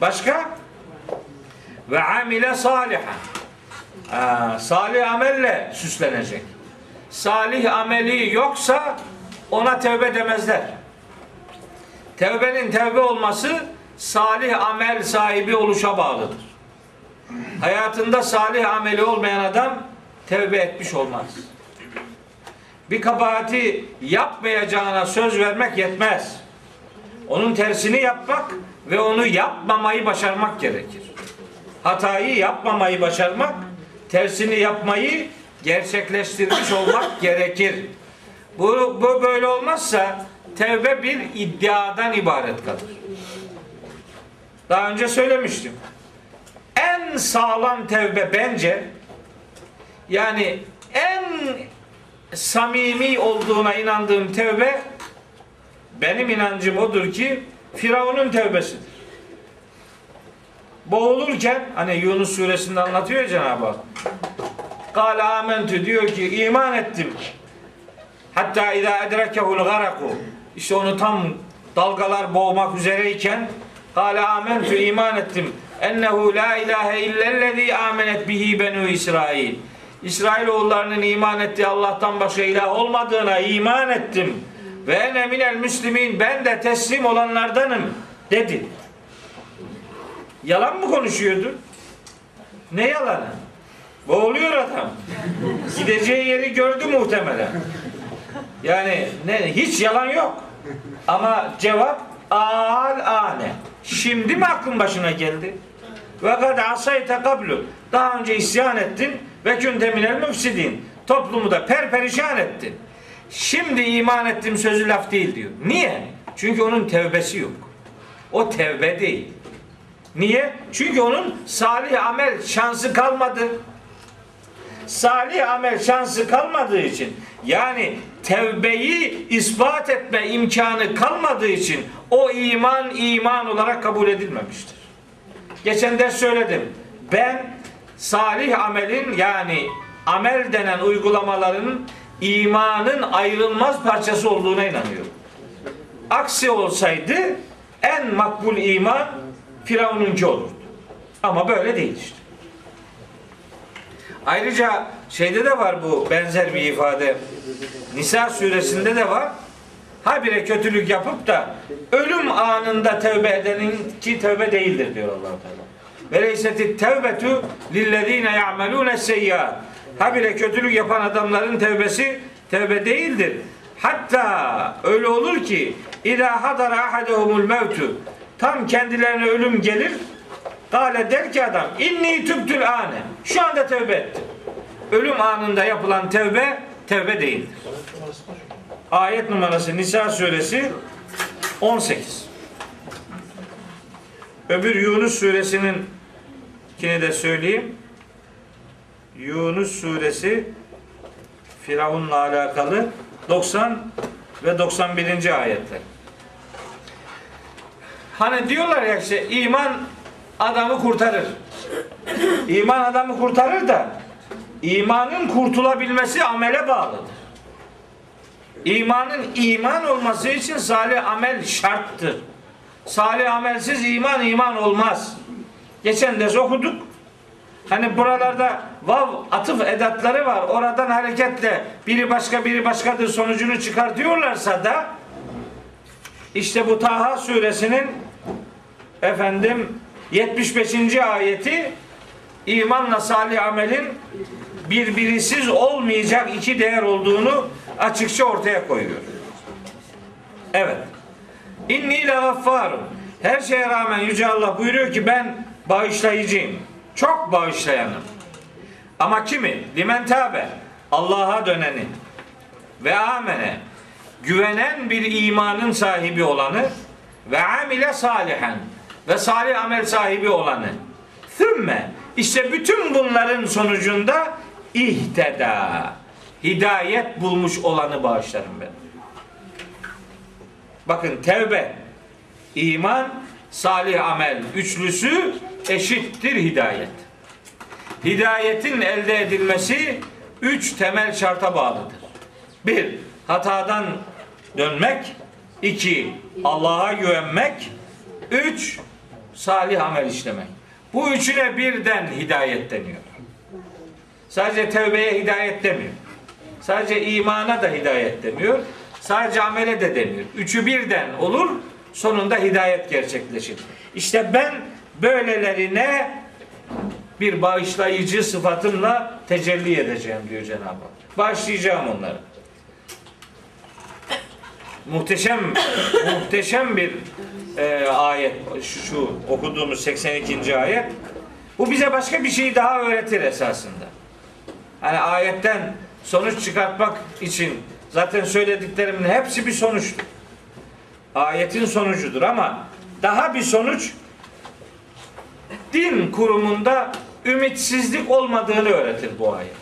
Başka? Ve amile salihan. Aa, salih amelle süslenecek. Salih ameli yoksa ona tevbe demezler. Tevbenin tevbe olması salih amel sahibi oluşa bağlıdır. Hayatında salih ameli olmayan adam tevbe etmiş olmaz. Bir kabahati yapmayacağına söz vermek yetmez. Onun tersini yapmak ve onu yapmamayı başarmak gerekir. Hatayı yapmamayı başarmak, tersini yapmayı gerçekleştirmiş olmak gerekir. Bu, bu böyle olmazsa tevbe bir iddiadan ibaret kalır. Daha önce söylemiştim. En sağlam tevbe bence yani en samimi olduğuna inandığım tevbe benim inancım odur ki Firavun'un tevbesidir. Boğulurken hani Yunus suresinde anlatıyor Cenab-ı Hak. Kale amentü diyor ki iman ettim. Hatta idâ edrekehul garaku. İşte onu tam dalgalar boğmak üzereyken Kale amentü iman ettim. Ennehu la ilahe illellezî amenet bihi benu İsrail. İsrail oğullarının iman ettiği Allah'tan başka ilah olmadığına iman ettim. Ve ene minel müslimin ben de teslim olanlardanım dedi. Yalan mı konuşuyordu? Ne yalanı? Boğuluyor adam. Gideceği yeri gördü muhtemelen. Yani ne hiç yalan yok. Ama cevap al ane. Şimdi mi aklın başına geldi? Ve kad asayte kablu. Daha önce isyan ettin ve künte minel müfsidin. Toplumu da perperişan ettin. Şimdi iman ettim sözü laf değil diyor. Niye? Çünkü onun tevbesi yok. O tevbe değil. Niye? Çünkü onun salih amel şansı kalmadı. Salih amel şansı kalmadığı için yani tevbeyi ispat etme imkanı kalmadığı için o iman iman olarak kabul edilmemiştir. Geçen ders söyledim. Ben salih amelin yani amel denen uygulamaların imanın ayrılmaz parçası olduğuna inanıyorum. Aksi olsaydı en makbul iman Firavun'unki olurdu. Ama böyle değil işte. Ayrıca şeyde de var bu benzer bir ifade. Nisa suresinde de var. Habire kötülük yapıp da ölüm anında tövbe edenin ki tövbe değildir diyor allah Teala. Ve leyseti tevbetu lillezine ya'melune seyyiat. Habire kötülük yapan adamların tevbesi tevbe değildir. Hatta öyle olur ki İlâ hadara ahadehumul mevtu tam kendilerine ölüm gelir Kale der ki adam inni tübtül ane. Şu anda tevbe ettim. Ölüm anında yapılan tevbe tevbe değildir. Ayet numarası Nisa suresi 18. Öbür Yunus suresinin kini de söyleyeyim. Yunus suresi Firavun'la alakalı 90 ve 91. ayetler. Hani diyorlar ya işte iman adamı kurtarır. İman adamı kurtarır da imanın kurtulabilmesi amele bağlıdır. İmanın iman olması için salih amel şarttır. Salih amelsiz iman iman olmaz. Geçen ders okuduk. Hani buralarda vav atıf edatları var. Oradan hareketle biri başka biri başkadır sonucunu çıkartıyorlarsa da işte bu Taha suresinin efendim 75. ayeti imanla salih amelin birbirisiz olmayacak iki değer olduğunu açıkça ortaya koyuyor. Evet. İnni le. Her şeye rağmen Yüce Allah buyuruyor ki ben bağışlayıcıyım. Çok bağışlayanım. Ama kimi? Limen tabe. Allah'a döneni ve amene güvenen bir imanın sahibi olanı ve amile salihen ve salih amel sahibi olanı. Thümme işte bütün bunların sonucunda ihteda hidayet bulmuş olanı bağışlarım ben. Bakın tevbe, iman, salih amel üçlüsü eşittir hidayet. Hidayetin elde edilmesi üç temel şarta bağlıdır. Bir, hatadan dönmek. iki Allah'a güvenmek. Üç, salih amel işlemek. Bu üçüne birden hidayet deniyor. Sadece tevbeye hidayet demiyor. Sadece imana da hidayet demiyor. Sadece amele de demiyor. Üçü birden olur. Sonunda hidayet gerçekleşir. İşte ben böylelerine bir bağışlayıcı sıfatımla tecelli edeceğim diyor Cenab-ı Hak. Bağışlayacağım onları. Muhteşem muhteşem bir e, ayet şu, şu okuduğumuz 82. ayet. Bu bize başka bir şey daha öğretir esasında. Hani ayetten sonuç çıkartmak için zaten söylediklerimin hepsi bir sonuçtur. Ayetin sonucudur ama daha bir sonuç din kurumunda ümitsizlik olmadığını öğretir bu ayet.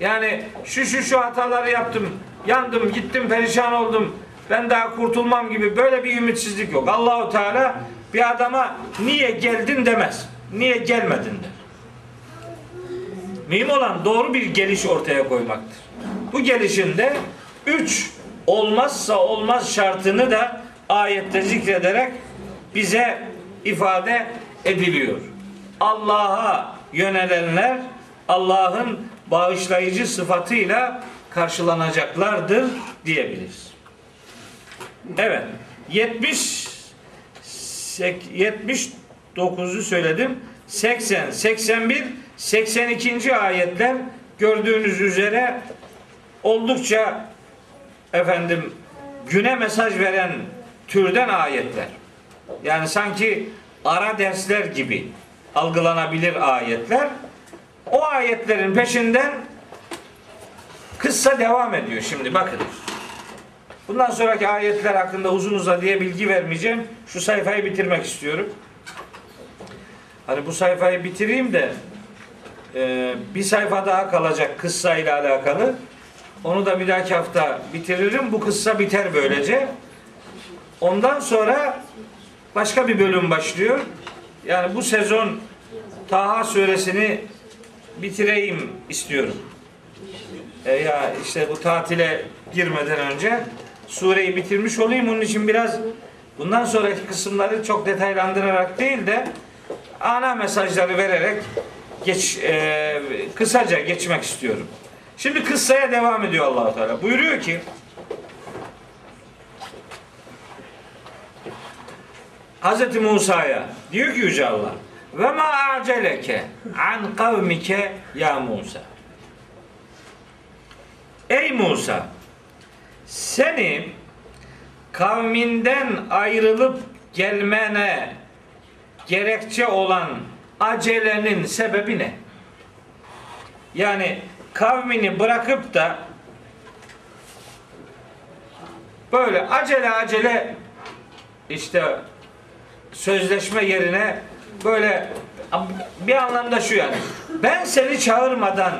Yani şu şu şu hataları yaptım, yandım, gittim, perişan oldum. Ben daha kurtulmam gibi böyle bir ümitsizlik yok. Allahu Teala bir adama niye geldin demez. Niye gelmedin der. Mühim olan doğru bir geliş ortaya koymaktır. Bu gelişinde üç olmazsa olmaz şartını da ayette zikrederek bize ifade ediliyor. Allah'a yönelenler Allah'ın bağışlayıcı sıfatıyla karşılanacaklardır diyebiliriz. Evet. 70 79'u söyledim. 80, 81, 82. ayetler gördüğünüz üzere oldukça efendim güne mesaj veren türden ayetler. Yani sanki ara dersler gibi algılanabilir ayetler. O ayetlerin peşinden kıssa devam ediyor şimdi bakın. Bundan sonraki ayetler hakkında uzun uzadıya bilgi vermeyeceğim. Şu sayfayı bitirmek istiyorum. Hani bu sayfayı bitireyim de e, bir sayfa daha kalacak kıssa ile alakalı. Onu da bir dahaki hafta bitiririm. Bu kıssa biter böylece. Ondan sonra başka bir bölüm başlıyor. Yani bu sezon Taha suresini bitireyim istiyorum. E ya işte bu tatile girmeden önce sureyi bitirmiş olayım. Onun için biraz bundan sonraki kısımları çok detaylandırarak değil de ana mesajları vererek geç e, kısaca geçmek istiyorum. Şimdi kıssaya devam ediyor Allah Teala. Buyuruyor ki Hz. Musa'ya diyor ki Yüce Allah ve ma aceleke an kavmike ya Musa Ey Musa seni kavminden ayrılıp gelmene gerekçe olan acelenin sebebi ne? Yani kavmini bırakıp da böyle acele acele işte sözleşme yerine böyle bir anlamda şu yani ben seni çağırmadan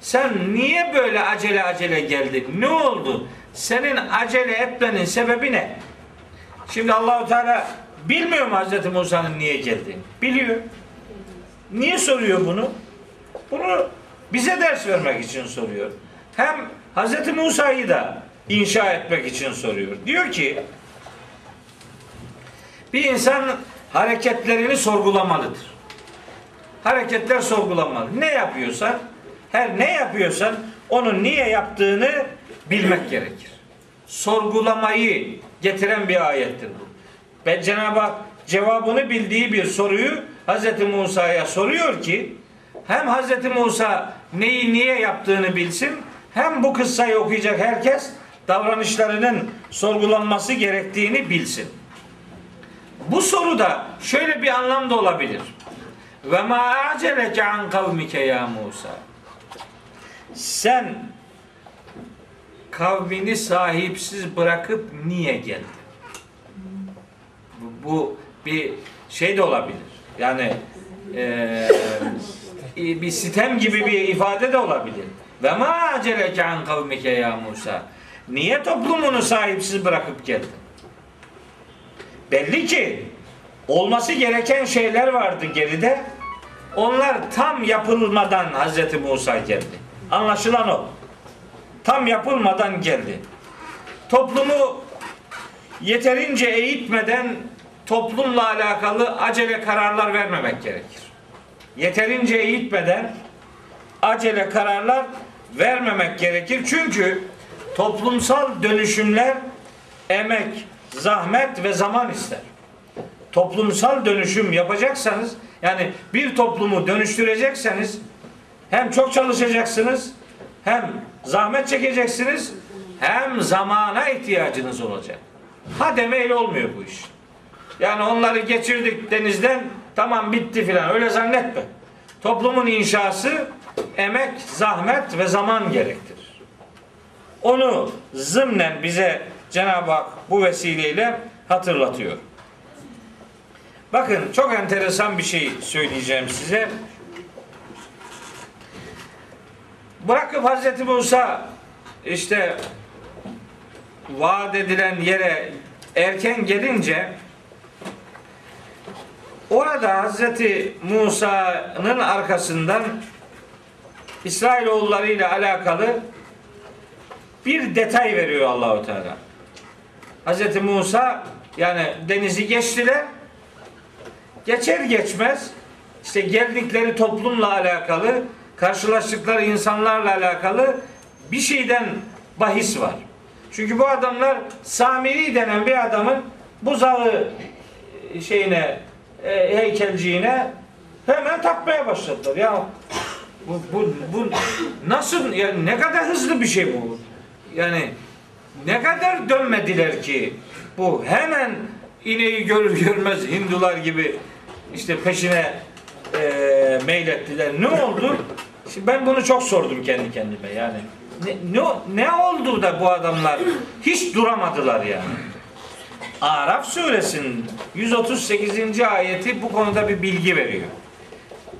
sen niye böyle acele acele geldin? Ne oldu? Senin acele etmenin sebebi ne? Şimdi Allahu Teala bilmiyor mu Hz. Musa'nın niye geldiğini? Biliyor. Niye soruyor bunu? Bunu bize ders vermek için soruyor. Hem Hz. Musa'yı da inşa etmek için soruyor. Diyor ki bir insan hareketlerini sorgulamalıdır. Hareketler sorgulanmalı. Ne yapıyorsan, her ne yapıyorsan onun niye yaptığını bilmek gerekir. Sorgulamayı getiren bir ayettir bu. Ve Cenab-ı Hak cevabını bildiği bir soruyu Hz. Musa'ya soruyor ki hem Hz. Musa neyi niye yaptığını bilsin, hem bu kıssayı okuyacak herkes davranışlarının sorgulanması gerektiğini bilsin. Bu soruda şöyle bir anlam da olabilir. Ve ma aceleke an kavmike ya Musa. Sen kavmini sahipsiz bırakıp niye geldin? Bu, bu bir şey de olabilir. Yani eee, bir sitem gibi bir ifade de olabilir. Ve ma aceleke an kavmike ya Musa. Niye toplumunu sahipsiz bırakıp geldin? Belli ki olması gereken şeyler vardı geride. Onlar tam yapılmadan Hazreti Musa geldi. Anlaşılan o. Tam yapılmadan geldi. Toplumu yeterince eğitmeden toplumla alakalı acele kararlar vermemek gerekir. Yeterince eğitmeden acele kararlar vermemek gerekir. Çünkü toplumsal dönüşümler emek, zahmet ve zaman ister. Toplumsal dönüşüm yapacaksanız yani bir toplumu dönüştürecekseniz hem çok çalışacaksınız hem zahmet çekeceksiniz hem zamana ihtiyacınız olacak. Ha demeyle olmuyor bu iş. Yani onları geçirdik denizden tamam bitti filan öyle zannetme. Toplumun inşası emek, zahmet ve zaman gerektirir. Onu zımnen bize Cenab-ı Hak bu vesileyle hatırlatıyor. Bakın çok enteresan bir şey söyleyeceğim size. Bırakıp Hazreti Musa işte vaat edilen yere erken gelince orada Hazreti Musa'nın arkasından İsrailoğulları ile alakalı bir detay veriyor Allahu Teala. Hazreti Musa yani denizi geçtiler. Geçer geçmez işte geldikleri toplumla alakalı, karşılaştıkları insanlarla alakalı bir şeyden bahis var. Çünkü bu adamlar Samiri denen bir adamın buzağı şeyine e, heykelciğine hemen takmaya başladılar. Ya bu, bu, bu nasıl yani ne kadar hızlı bir şey bu. Yani ne kadar dönmediler ki bu hemen ineği görür görmez Hindular gibi işte peşine e, meylettiler. Ne oldu? Şimdi ben bunu çok sordum kendi kendime yani. Ne, ne, ne oldu da bu adamlar hiç duramadılar yani. Araf suresinin 138. ayeti bu konuda bir bilgi veriyor.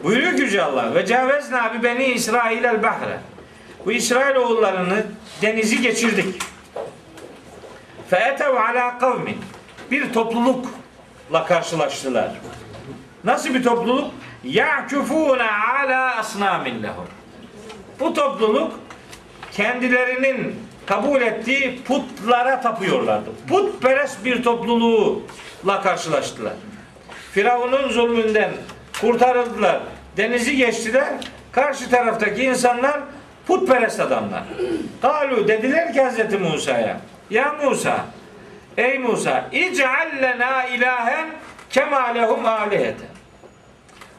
Buyuruyor Yüce Allah ve cavezna bi beni İsrail el bahre. Bu İsrail oğullarını denizi geçirdik. Fe etev ala kavmin. Bir toplulukla karşılaştılar. Nasıl bir topluluk? Ya'kufuna ala asnamin lehum. Bu topluluk kendilerinin kabul ettiği putlara tapıyorlardı. Putperest bir topluluğla karşılaştılar. Firavun'un zulmünden kurtarıldılar. Denizi geçtiler. Karşı taraftaki insanlar putperest adamlar. Kalu dediler ki Hazreti Musa'ya Ya Musa Ey Musa İc'al lena ilahen kema lehum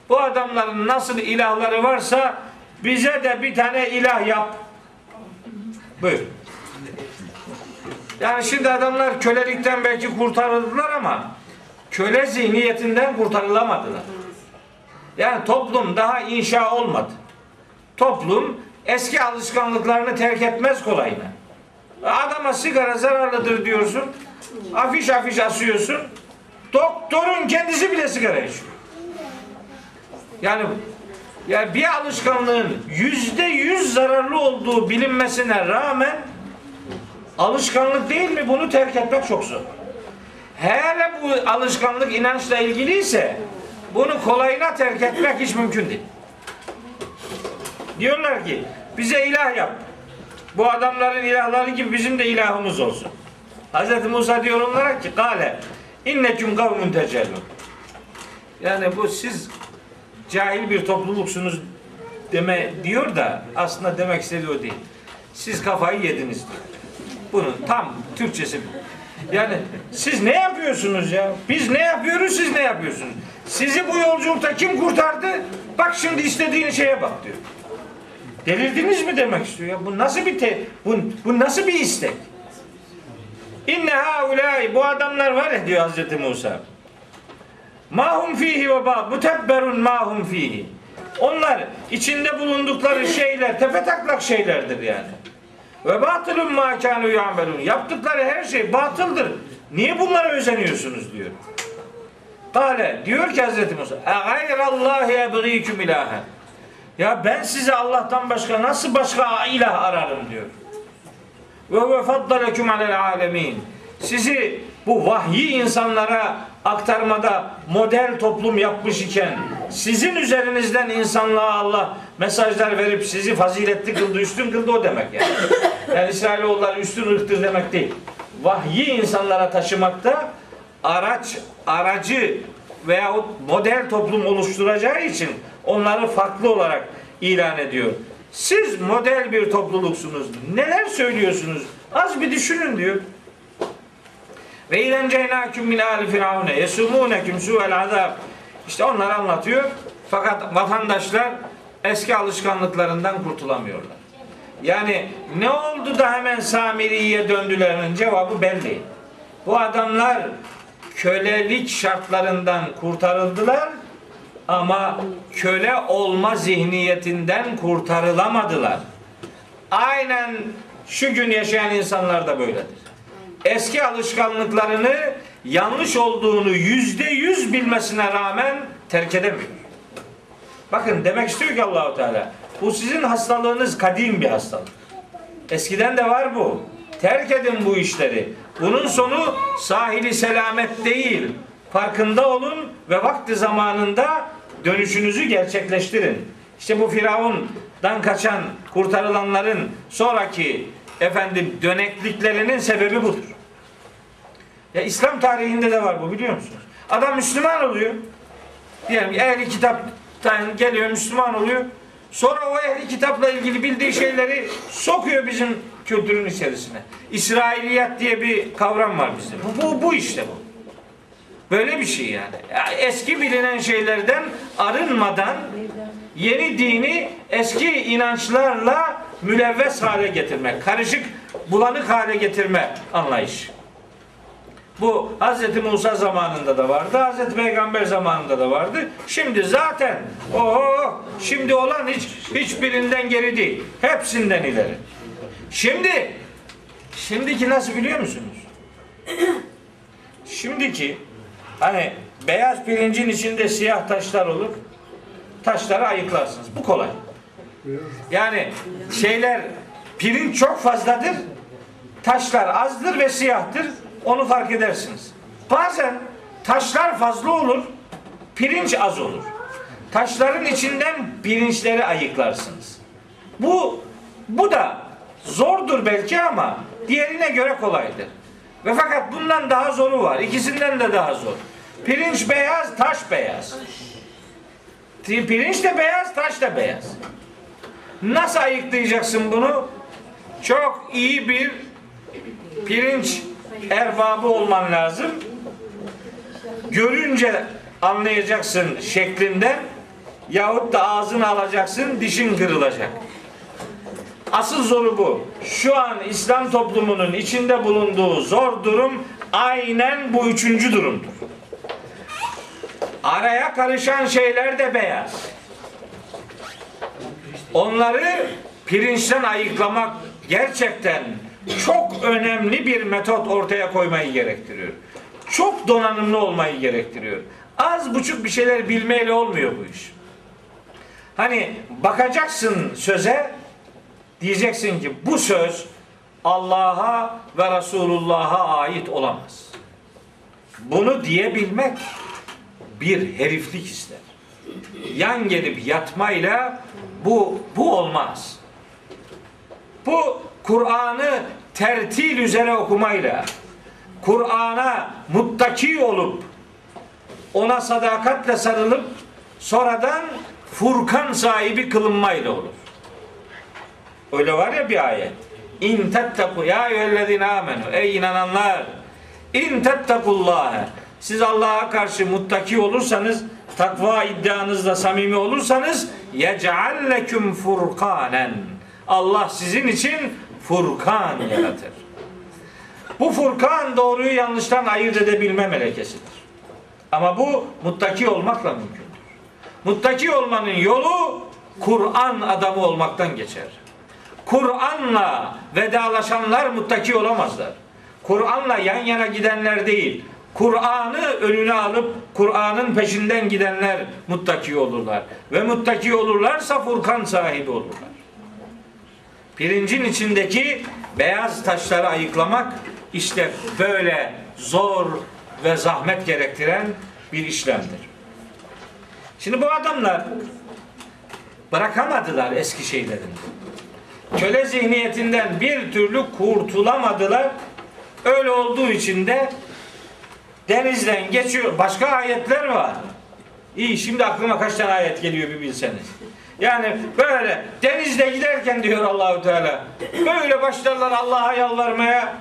Bu adamların nasıl ilahları varsa bize de bir tane ilah yap. Buyur. Yani şimdi adamlar kölelikten belki kurtarıldılar ama köle zihniyetinden kurtarılamadılar. Yani toplum daha inşa olmadı. Toplum eski alışkanlıklarını terk etmez kolayına. Adama sigara zararlıdır diyorsun. Afiş afiş asıyorsun. Doktorun kendisi bile sigara içiyor. Yani yani bir alışkanlığın yüzde yüz zararlı olduğu bilinmesine rağmen alışkanlık değil mi bunu terk etmek çok zor. Hele bu alışkanlık inançla ilgiliyse bunu kolayına terk etmek hiç mümkün değil. Diyorlar ki bize ilah yap. Bu adamların ilahları gibi bizim de ilahımız olsun. Hz. Musa diyor onlara ki kale inneküm kavmun tecellun. Yani bu siz cahil bir topluluksunuz deme diyor da aslında demek istediği o değil. Siz kafayı yediniz diyor. Bunun tam Türkçesi bu. Yani siz ne yapıyorsunuz ya? Biz ne yapıyoruz, siz ne yapıyorsunuz? Sizi bu yolculukta kim kurtardı? Bak şimdi istediğin şeye bak diyor. Delirdiniz mi demek istiyor ya? Bu nasıl bir te, bu, bu nasıl bir istek? İnne haulâi bu adamlar var ya diyor Hazreti Musa. Mahum fihi ve ba mutebberun mahum fihi. Onlar içinde bulundukları şeyler tepetaklak şeylerdir yani. Ve batılun ma kanu yamelun. Yaptıkları her şey batıldır. Niye bunlara özeniyorsunuz diyor. Kale diyor ki Hazreti Musa. E gayrallahi ebgîküm ilahe. Ya ben size Allah'tan başka nasıl başka ilah ararım diyor. Ve huve faddaleküm alel alemin. Sizi bu vahyi insanlara aktarmada model toplum yapmış iken sizin üzerinizden insanlığa Allah mesajlar verip sizi faziletli kıldı, üstün kıldı o demek yani. Yani İsrailoğulları üstün ırktır demek değil. Vahyi insanlara taşımakta araç, aracı veyahut model toplum oluşturacağı için onları farklı olarak ilan ediyor. Siz model bir topluluksunuz. Neler söylüyorsunuz? Az bir düşünün diyor. Ve ilenceynâküm min âli firavune yesumûneküm su'el azab. İşte onlar anlatıyor. Fakat vatandaşlar eski alışkanlıklarından kurtulamıyorlar. Yani ne oldu da hemen Samiri'ye döndülerinin cevabı belli. Bu adamlar kölelik şartlarından kurtarıldılar ama köle olma zihniyetinden kurtarılamadılar. Aynen şu gün yaşayan insanlar da böyledir. Eski alışkanlıklarını yanlış olduğunu yüzde yüz bilmesine rağmen terk edemiyor. Bakın demek istiyor ki Allahu Teala bu sizin hastalığınız kadim bir hastalık. Eskiden de var bu. Terk edin bu işleri. Bunun sonu sahili selamet değil. Farkında olun ve vakti zamanında dönüşünüzü gerçekleştirin. İşte bu Firavun'dan kaçan kurtarılanların sonraki efendim dönekliklerinin sebebi budur. Ya İslam tarihinde de var bu biliyor musunuz? Adam Müslüman oluyor. Diyelim ki ehli kitaptan geliyor Müslüman oluyor. Sonra o ehli kitapla ilgili bildiği şeyleri sokuyor bizim kültürün içerisine. İsrailiyat diye bir kavram var bizde. Bu, bu, bu işte bu. Böyle bir şey yani. Ya Eski bilinen şeylerden arınmadan yeni dini eski inançlarla mülevves hale getirmek, karışık, bulanık hale getirme anlayış. Bu Hz. Musa zamanında da vardı, Hz. Peygamber zamanında da vardı. Şimdi zaten o şimdi olan hiç hiçbirinden geri değil. Hepsinden ileri. Şimdi şimdiki nasıl biliyor musunuz? Şimdiki hani beyaz pirincin içinde siyah taşlar olur. Taşları ayıklarsınız. Bu kolay. Yani şeyler pirinç çok fazladır. Taşlar azdır ve siyahtır. Onu fark edersiniz. Bazen taşlar fazla olur. Pirinç az olur. Taşların içinden pirinçleri ayıklarsınız. Bu bu da zordur belki ama diğerine göre kolaydır. Ve fakat bundan daha zoru var. İkisinden de daha zor. Pirinç beyaz, taş beyaz. Pirinç de beyaz, taş da beyaz. Nasıl ayıklayacaksın bunu? Çok iyi bir pirinç erbabı olman lazım. Görünce anlayacaksın şeklinden yahut da ağzını alacaksın, dişin kırılacak. Asıl zoru bu. Şu an İslam toplumunun içinde bulunduğu zor durum aynen bu üçüncü durumdur. Araya karışan şeyler de beyaz. Onları pirinçten ayıklamak gerçekten çok önemli bir metot ortaya koymayı gerektiriyor. Çok donanımlı olmayı gerektiriyor. Az buçuk bir şeyler bilmeyle olmuyor bu iş. Hani bakacaksın söze diyeceksin ki bu söz Allah'a ve Resulullah'a ait olamaz. Bunu diyebilmek bir heriflik ister. Yan gelip yatmayla bu bu olmaz. Bu Kur'an'ı tertil üzere okumayla, Kur'an'a muttaki olup ona sadakatle sarılıp sonradan Furkan sahibi kılınmayla olur. Öyle var ya bir ayet. İn tetteku ya eyyühellezine amenu. Ey inananlar İn tettekullâhe. Siz Allah'a karşı muttaki olursanız, takva iddianızda samimi olursanız yec'al leküm furkanen. Allah sizin için furkan yaratır. Bu furkan doğruyu yanlıştan ayırt edebilme melekesidir. Ama bu muttaki olmakla mümkündür. Muttaki olmanın yolu Kur'an adamı olmaktan geçer. Kur'an'la vedalaşanlar muttaki olamazlar. Kur'an'la yan yana gidenler değil, Kur'an'ı önüne alıp Kur'an'ın peşinden gidenler muttaki olurlar. Ve muttaki olurlarsa Furkan sahibi olurlar. Pirincin içindeki beyaz taşları ayıklamak işte böyle zor ve zahmet gerektiren bir işlemdir. Şimdi bu adamlar bırakamadılar eski şeylerini. Köle zihniyetinden bir türlü kurtulamadılar. Öyle olduğu için de denizden geçiyor. Başka ayetler var. İyi şimdi aklıma kaç tane ayet geliyor bir bilseniz. Yani böyle denizde giderken diyor Allahu Teala böyle başlarlar Allah'a yalvarmaya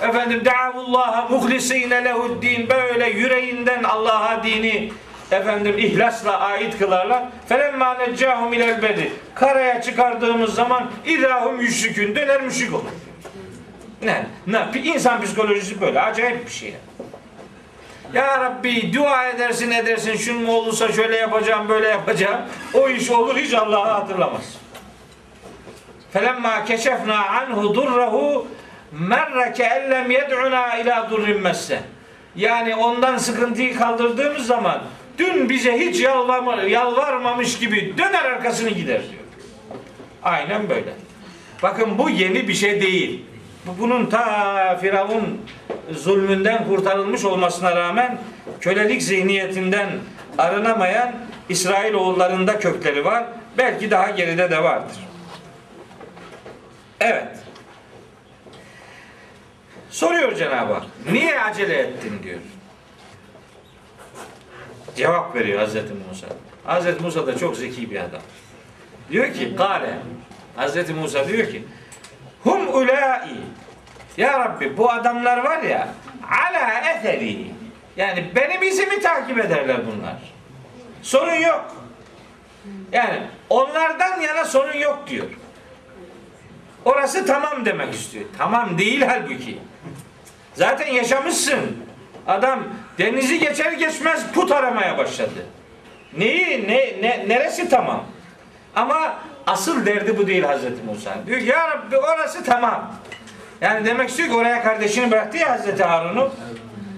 efendim da'avullaha muhlisine lehuddin böyle yüreğinden Allah'a dini efendim ihlasla ait kılarlar. Felemma neccahum ilel bedi. Karaya çıkardığımız zaman idahum müşrikün döner müşrik olur. Ne? Ne? İnsan psikolojisi böyle. Acayip bir şey. Ya Rabbi dua edersin edersin şun mu olursa şöyle yapacağım böyle yapacağım. O iş olur hiç Allah'ı hatırlamaz. Felemma keşefna anhu durrahu merre keellem yed'una ila durrin messe. Yani ondan sıkıntıyı kaldırdığımız zaman dün bize hiç yalvarma, yalvarmamış gibi döner arkasını gider diyor. Aynen böyle. Bakın bu yeni bir şey değil. Bu bunun ta Firavun zulmünden kurtarılmış olmasına rağmen kölelik zihniyetinden arınamayan İsrail oğullarında kökleri var. Belki daha geride de vardır. Evet. Soruyor Cenab-ı Hak. Niye acele ettin diyor. Cevap veriyor Hazreti Musa. Hazreti Musa da çok zeki bir adam. Diyor ki Kale Hazreti Musa diyor ki Hum ulai Ya Rabbi bu adamlar var ya ala eseri yani benim izimi takip ederler bunlar. Sorun yok. Yani onlardan yana sorun yok diyor. Orası tamam demek istiyor. Tamam değil halbuki. Zaten yaşamışsın. Adam denizi geçer geçmez put aramaya başladı. Neyi, ne, ne, neresi tamam? Ama asıl derdi bu değil Hazreti Musa. Diyor ya Rabbi orası tamam. Yani demek istiyor ki oraya kardeşini bıraktı ya Hazreti Harun'u.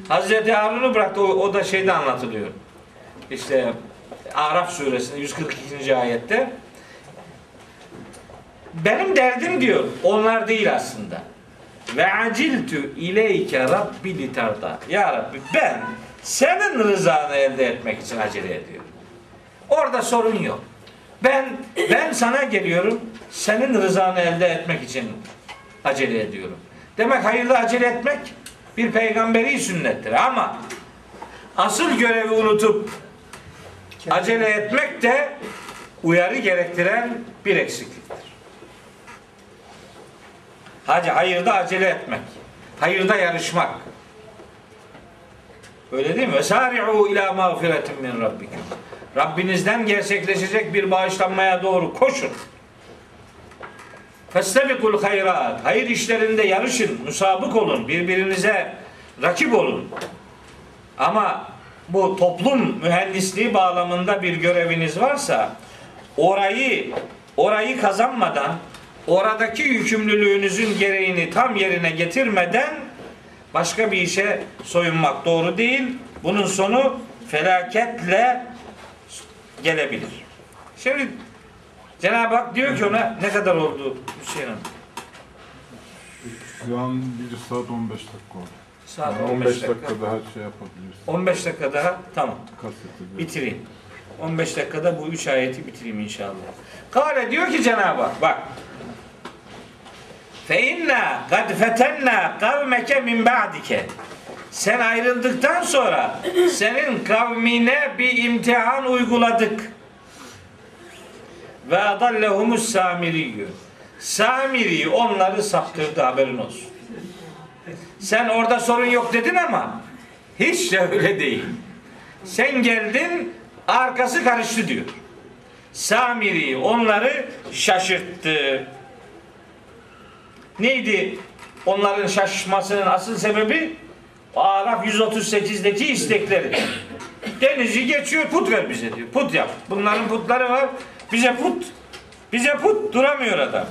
Hazreti Harun'u bıraktı. O, o da şeyde anlatılıyor. İşte Araf suresinde 142. ayette benim derdim diyor. Onlar değil aslında. Ve aciltu ileyke rabbi litarda. Ya Rabbi ben senin rızanı elde etmek için acele ediyorum. Orada sorun yok. Ben ben sana geliyorum. Senin rızanı elde etmek için acele ediyorum. Demek hayırlı acele etmek bir peygamberi sünnettir ama asıl görevi unutup acele etmek de uyarı gerektiren bir eksikliktir. Hacı hayırda acele etmek. Hayırda yarışmak. Öyle değil mi? Vesari'u ila mağfiretin min rabbikum. Rabbinizden gerçekleşecek bir bağışlanmaya doğru koşun. Festebikul hayrat. Hayır işlerinde yarışın, musabık olun, birbirinize rakip olun. Ama bu toplum mühendisliği bağlamında bir göreviniz varsa orayı orayı kazanmadan oradaki yükümlülüğünüzün gereğini tam yerine getirmeden başka bir işe soyunmak doğru değil. Bunun sonu felaketle gelebilir. Şimdi Cenab-ı Hak diyor ki ona ne kadar oldu Hüseyin Hanım? Şu an 1 saat 15 dakika oldu. Saat Yani 15 dakika. dakika daha şey yapabiliriz. 15 dakika daha tamam. Kaseti. Bitireyim. 15 dakikada bu üç ayeti bitireyim inşallah. Kale diyor ki Cenab-ı Hak bak. Fe inna kad fetenna kavmeke min ba'dike. Sen ayrıldıktan sonra senin kavmine bir imtihan uyguladık. Ve adallehumus samiriyyü. Samiri onları saptırdı haberin olsun. Sen orada sorun yok dedin ama hiç de öyle değil. Sen geldin arkası karıştı diyor. Samiri onları şaşırttı. Neydi onların şaşmasının asıl sebebi? Araf 138'deki istekleri. Denizi geçiyor put ver bize diyor. Put yap. Bunların putları var. Bize put. Bize put duramıyor adam.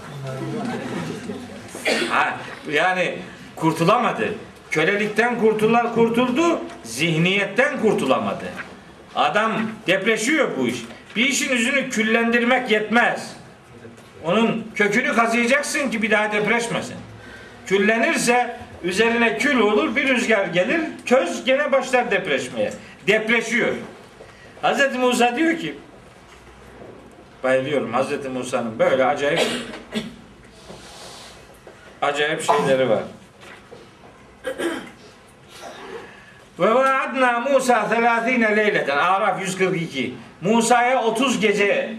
Ha, yani kurtulamadı. Kölelikten kurtular kurtuldu, zihniyetten kurtulamadı. Adam depreşiyor bu iş. Bir işin yüzünü küllendirmek yetmez. Onun kökünü kazıyacaksın ki bir daha depreşmesin. Küllenirse üzerine kül olur, bir rüzgar gelir, köz gene başlar depreşmeye. Depreşiyor. Hz. Musa diyor ki bayılıyorum Hz. Musa'nın böyle acayip acayip şeyleri var. Ve vaadna Musa 30 leyleten Araf 142. Musa'ya 30 gece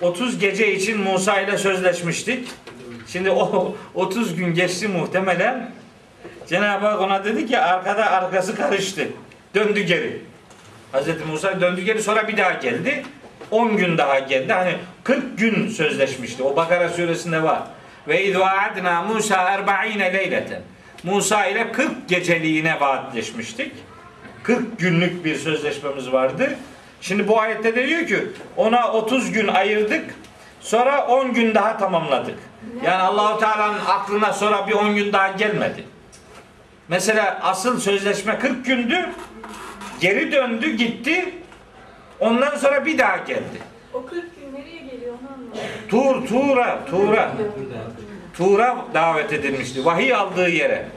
30 gece için Musa ile sözleşmiştik. Şimdi o 30 gün geçti muhtemelen. Cenab-ı Hak ona dedi ki arkada arkası karıştı. Döndü geri. Hz. Musa döndü geri sonra bir daha geldi. 10 gün daha geldi. Hani 40 gün sözleşmişti. O Bakara suresinde var. Ve iz vaadna Musa 40 leyleten. Musa ile 40 geceliğine vaatleşmiştik. 40 günlük bir sözleşmemiz vardı. Şimdi bu ayette de diyor ki ona 30 gün ayırdık. Sonra 10 gün daha tamamladık. Yani Allahu Teala'nın aklına sonra bir 10 gün daha gelmedi. Mesela asıl sözleşme 40 gündü. Geri döndü gitti. Ondan sonra bir daha geldi. O 40 gün nereye geliyor onu anlamadım. Tur, Tur'a, Tur'a. Tur'a davet edilmişti. Vahiy aldığı yere.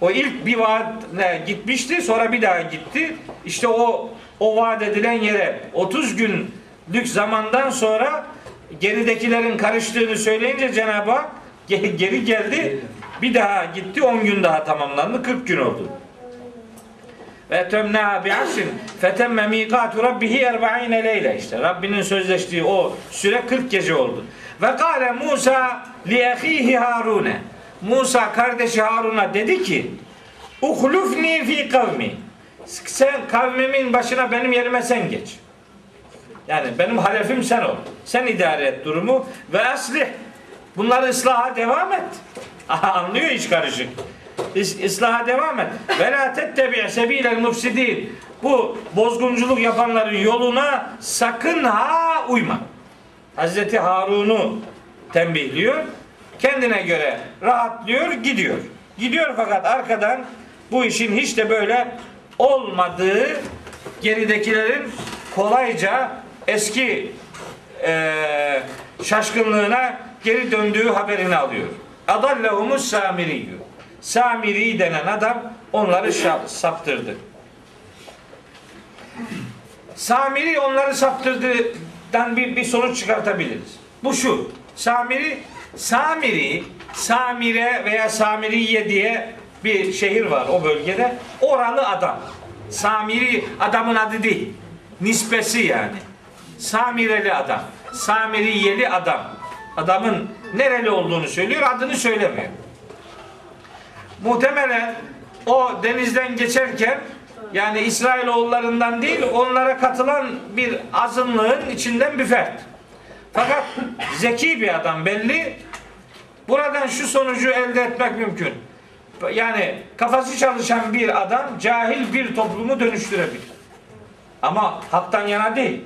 O ilk bir vaatle gitmişti, sonra bir daha gitti. İşte o o vaat edilen yere 30 günlük zamandan sonra geridekilerin karıştığını söyleyince Cenab-ı Hak ge- geri geldi. Bir daha gitti, 10 gün daha tamamlandı. 40 gün oldu. Ve temna bi aşrin fetemme mikatu rabbihi 40 leyle işte. Rabbinin sözleştiği o süre 40 gece oldu. Ve kâle Musa li ahihi Harune. Musa kardeşi Harun'a dedi ki Uhlufni fi kavmi. Sen kavmimin başına benim yerime sen geç. Yani benim halefim sen ol. Sen idare et durumu ve aslih. Bunları ıslaha devam et. Anlıyor iş karışık. İs, ıslaha devam et. Ve la tettebi' sebilel mufsidin. Bu bozgunculuk yapanların yoluna sakın ha uyma. Hazreti Harun'u tembihliyor. Kendine göre rahatlıyor, gidiyor. Gidiyor fakat arkadan bu işin hiç de böyle olmadığı geridekilerin kolayca eski eee, şaşkınlığına geri döndüğü haberini alıyor. Adallehumus Samiriyyü. Samiri denen adam onları saptırdı. Samiri onları saptırdığından bir, bir sonuç çıkartabiliriz. Bu şu. Samiri Samiri Samire veya Samiriye diye bir şehir var o bölgede. Oralı adam. Samiri adamın adı değil. Nispesi yani. Samireli adam. Samiriyeli adam. Adamın nereli olduğunu söylüyor, adını söylemiyor. Muhtemelen o denizden geçerken yani İsrailoğullarından değil onlara katılan bir azınlığın içinden bir fert. Fakat zeki bir adam belli. Buradan şu sonucu elde etmek mümkün. Yani kafası çalışan bir adam cahil bir toplumu dönüştürebilir. Ama haktan yana değil.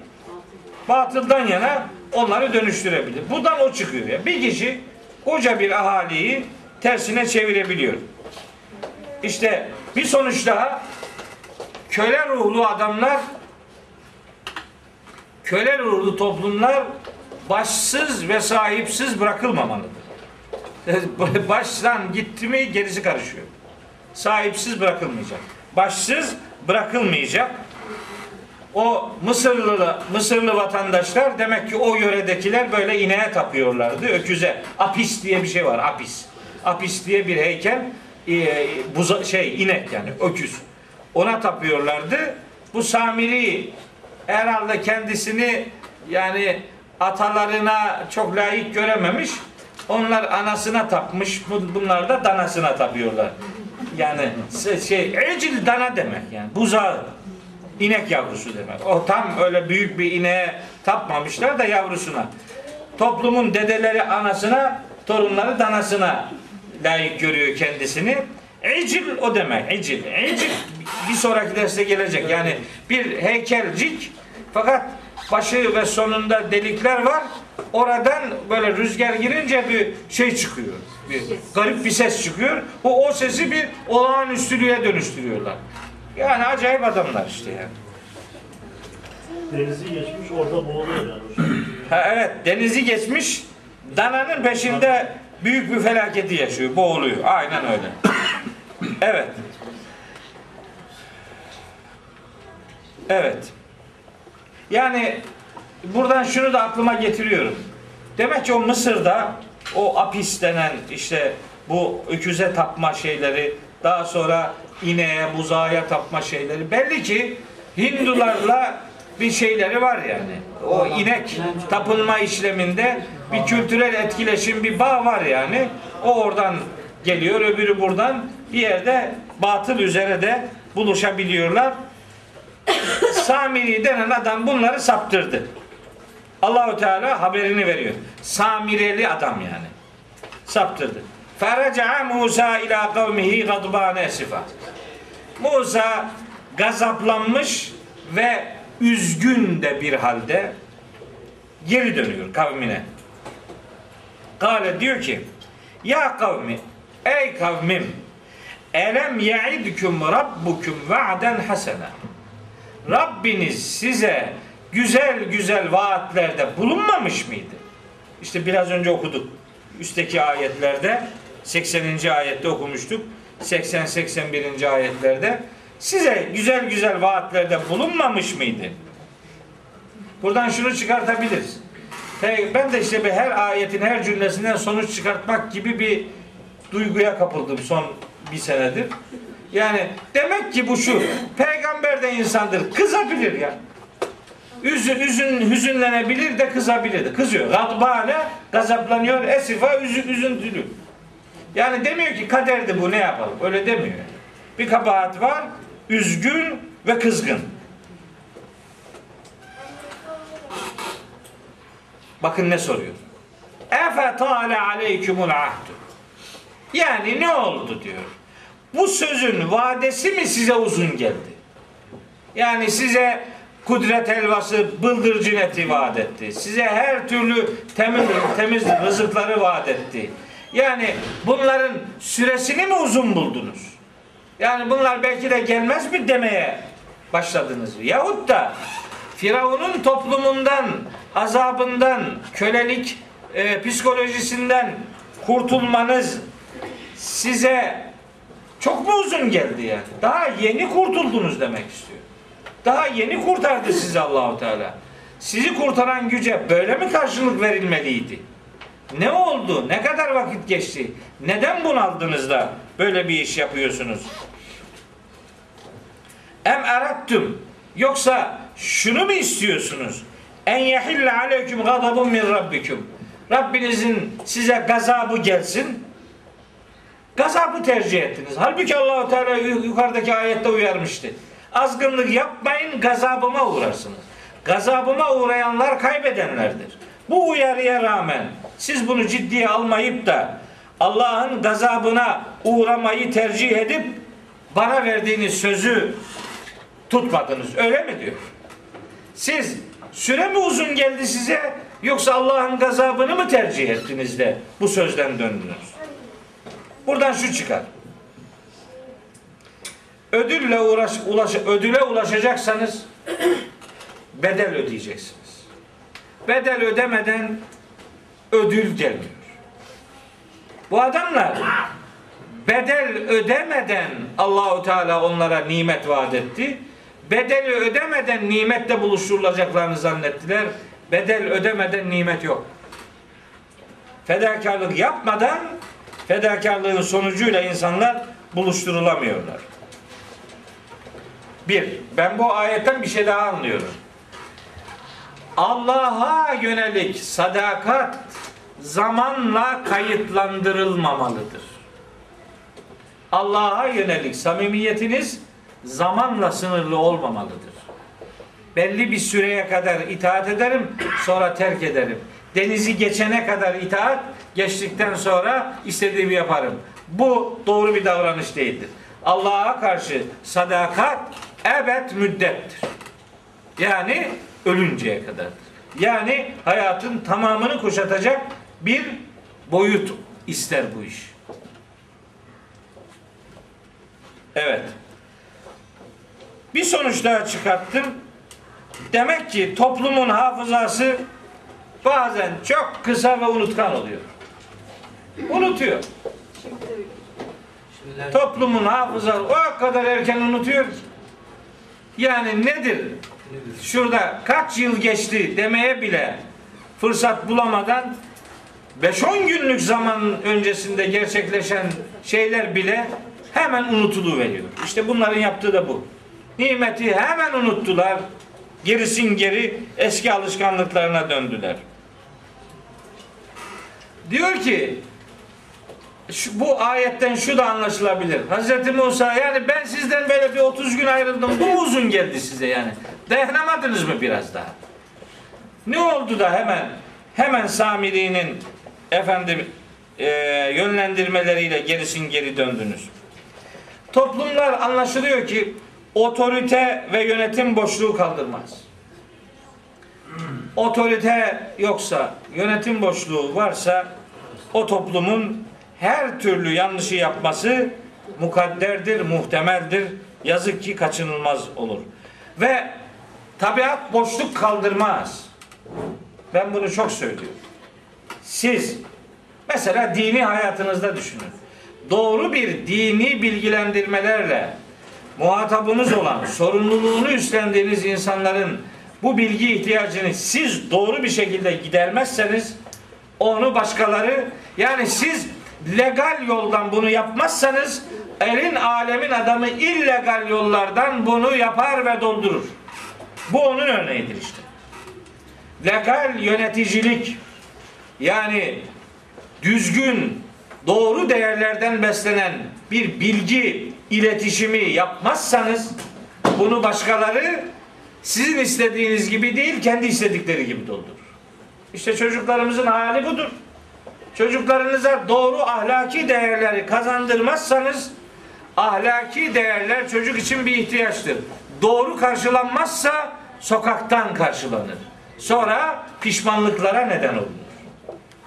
Batıldan yana onları dönüştürebilir. Buradan o çıkıyor. ya. Bir kişi koca bir ahaliyi tersine çevirebiliyor. İşte bir sonuç daha köle ruhlu adamlar köle ruhlu toplumlar başsız ve sahipsiz bırakılmamalıdır. Baştan gitti mi gerisi karışıyor. Sahipsiz bırakılmayacak. Başsız bırakılmayacak. O Mısırlı Mısırlı vatandaşlar demek ki o yöredekiler böyle ineğe tapıyorlardı. Öküze. Apis diye bir şey var. Apis. Apis diye bir heykel e, buza, şey inek yani öküz. Ona tapıyorlardı. Bu Samiri herhalde kendisini yani atalarına çok layık görememiş. Onlar anasına tapmış, bu- bunlar da danasına tapıyorlar. Yani şey, ecil dana demek yani. Buzağı. inek yavrusu demek. O tam öyle büyük bir ineğe tapmamışlar da yavrusuna. Toplumun dedeleri anasına, torunları danasına layık görüyor kendisini. Ecil o demek. Ecil. Ecil bir sonraki derste gelecek. Yani bir heykelcik fakat başı ve sonunda delikler var. Oradan böyle rüzgar girince bir şey çıkıyor. Bir garip bir ses çıkıyor. O o sesi bir olağanüstülüğe dönüştürüyorlar. Yani acayip adamlar işte yani. Denizi geçmiş orada boğuluyor yani. Ha, evet denizi geçmiş dananın peşinde büyük bir felaketi yaşıyor. Boğuluyor. Aynen öyle. Evet. Evet. Yani buradan şunu da aklıma getiriyorum. Demek ki o Mısır'da o apis denen işte bu öküze tapma şeyleri daha sonra ineğe, buzağa tapma şeyleri belli ki Hindularla bir şeyleri var yani. O inek tapınma işleminde bir kültürel etkileşim, bir bağ var yani. O oradan geliyor, öbürü buradan bir yerde batıl üzere de buluşabiliyorlar. Samiri denen adam bunları saptırdı. Allahu Teala haberini veriyor. Samireli adam yani. Saptırdı. Feraca Musa ila kavmihi gadban esifa. Musa gazaplanmış ve üzgün de bir halde geri dönüyor kavmine. Kale diyor ki Ya kavmi ey kavmim elem ye'idkum rabbukum va'den hasena Rabbiniz size güzel güzel vaatlerde bulunmamış mıydı? İşte biraz önce okuduk. Üstteki ayetlerde 80. ayette okumuştuk. 80-81. ayetlerde size güzel güzel vaatlerde bulunmamış mıydı? Buradan şunu çıkartabiliriz. Ben de işte bir her ayetin her cümlesinden sonuç çıkartmak gibi bir duyguya kapıldım son bir senedir. Yani demek ki bu şu. Peygamber de insandır. Kızabilir ya. Üzün, üzün, hüzünlenebilir de kızabilir de. Kızıyor. Gadbane gazaplanıyor. Esifa üzü, üzüntülü. Yani demiyor ki kaderdi bu ne yapalım. Öyle demiyor. Bir kabahat var. Üzgün ve kızgın. Bakın ne soruyor. Efe tale aleykümul ahdu. Yani ne oldu diyor. Bu sözün vadesi mi size uzun geldi? Yani size kudret helvası, bıldırcın eti vaat etti. Size her türlü temiz, temiz rızıkları vaat etti. Yani bunların süresini mi uzun buldunuz? Yani bunlar belki de gelmez mi demeye başladınız. Yahut da Firavun'un toplumundan, azabından, kölelik e, psikolojisinden kurtulmanız size çok mu uzun geldi yani? Daha yeni kurtuldunuz demek istiyor. Daha yeni kurtardı sizi Allahu Teala. Sizi kurtaran güce böyle mi karşılık verilmeliydi? Ne oldu? Ne kadar vakit geçti? Neden bunaldınız da böyle bir iş yapıyorsunuz? Em erattüm yoksa şunu mu istiyorsunuz? En yehille aleyküm gadabun min rabbikum. Rabbinizin size gazabı gelsin. Gazabı tercih ettiniz. Halbuki Allahu Teala yu- yukarıdaki ayette uyarmıştı. Azgınlık yapmayın, gazabıma uğrarsınız. Gazabıma uğrayanlar kaybedenlerdir. Bu uyarıya rağmen siz bunu ciddiye almayıp da Allah'ın gazabına uğramayı tercih edip bana verdiğiniz sözü tutmadınız. Öyle mi diyor? Siz süre mi uzun geldi size yoksa Allah'ın gazabını mı tercih ettiniz de bu sözden döndünüz? Buradan şu çıkar. Ödülle uğraş, ulaş, ödüle ulaşacaksanız bedel ödeyeceksiniz. Bedel ödemeden ödül gelmiyor. Bu adamlar bedel ödemeden Allahu Teala onlara nimet vaat etti. Bedeli ödemeden nimette buluşturulacaklarını zannettiler. Bedel ödemeden nimet yok. Fedakarlık yapmadan fedakarlığın sonucuyla insanlar buluşturulamıyorlar. Bir, ben bu ayetten bir şey daha anlıyorum. Allah'a yönelik sadakat zamanla kayıtlandırılmamalıdır. Allah'a yönelik samimiyetiniz zamanla sınırlı olmamalıdır. Belli bir süreye kadar itaat ederim, sonra terk ederim. Denizi geçene kadar itaat, geçtikten sonra istediğimi yaparım. Bu doğru bir davranış değildir. Allah'a karşı sadakat ebed müddettir. Yani ölünceye kadardır. Yani hayatın tamamını kuşatacak bir boyut ister bu iş. Evet. Bir sonuç daha çıkarttım. Demek ki toplumun hafızası bazen çok kısa ve unutkan oluyor. Unutuyor. Toplumun hafızası o kadar erken unutuyor ki. Yani nedir? Şurada kaç yıl geçti demeye bile fırsat bulamadan 5-10 günlük zaman öncesinde gerçekleşen şeyler bile hemen unutuluveriyor. İşte bunların yaptığı da bu. Nimeti hemen unuttular. Gerisin geri eski alışkanlıklarına döndüler. Diyor ki şu, bu ayetten şu da anlaşılabilir. Hazreti Musa yani ben sizden böyle bir 30 gün ayrıldım. Bu uzun geldi size yani. Dayanamadınız mı biraz daha? Ne oldu da hemen hemen Samiri'nin efendim e, yönlendirmeleriyle gerisin geri döndünüz. Toplumlar anlaşılıyor ki otorite ve yönetim boşluğu kaldırmaz. Otorite yoksa, yönetim boşluğu varsa o toplumun her türlü yanlışı yapması mukadderdir, muhtemeldir. Yazık ki kaçınılmaz olur. Ve tabiat boşluk kaldırmaz. Ben bunu çok söylüyorum. Siz mesela dini hayatınızda düşünün. Doğru bir dini bilgilendirmelerle muhatabınız olan, sorumluluğunu üstlendiğiniz insanların bu bilgi ihtiyacını siz doğru bir şekilde gidermezseniz onu başkaları yani siz legal yoldan bunu yapmazsanız elin alemin adamı illegal yollardan bunu yapar ve doldurur. Bu onun örneğidir işte. Legal yöneticilik yani düzgün, doğru değerlerden beslenen bir bilgi iletişimi yapmazsanız bunu başkaları sizin istediğiniz gibi değil, kendi istedikleri gibi doldurur. İşte çocuklarımızın hali budur. Çocuklarınıza doğru ahlaki değerleri kazandırmazsanız ahlaki değerler çocuk için bir ihtiyaçtır. Doğru karşılanmazsa sokaktan karşılanır. Sonra pişmanlıklara neden olur.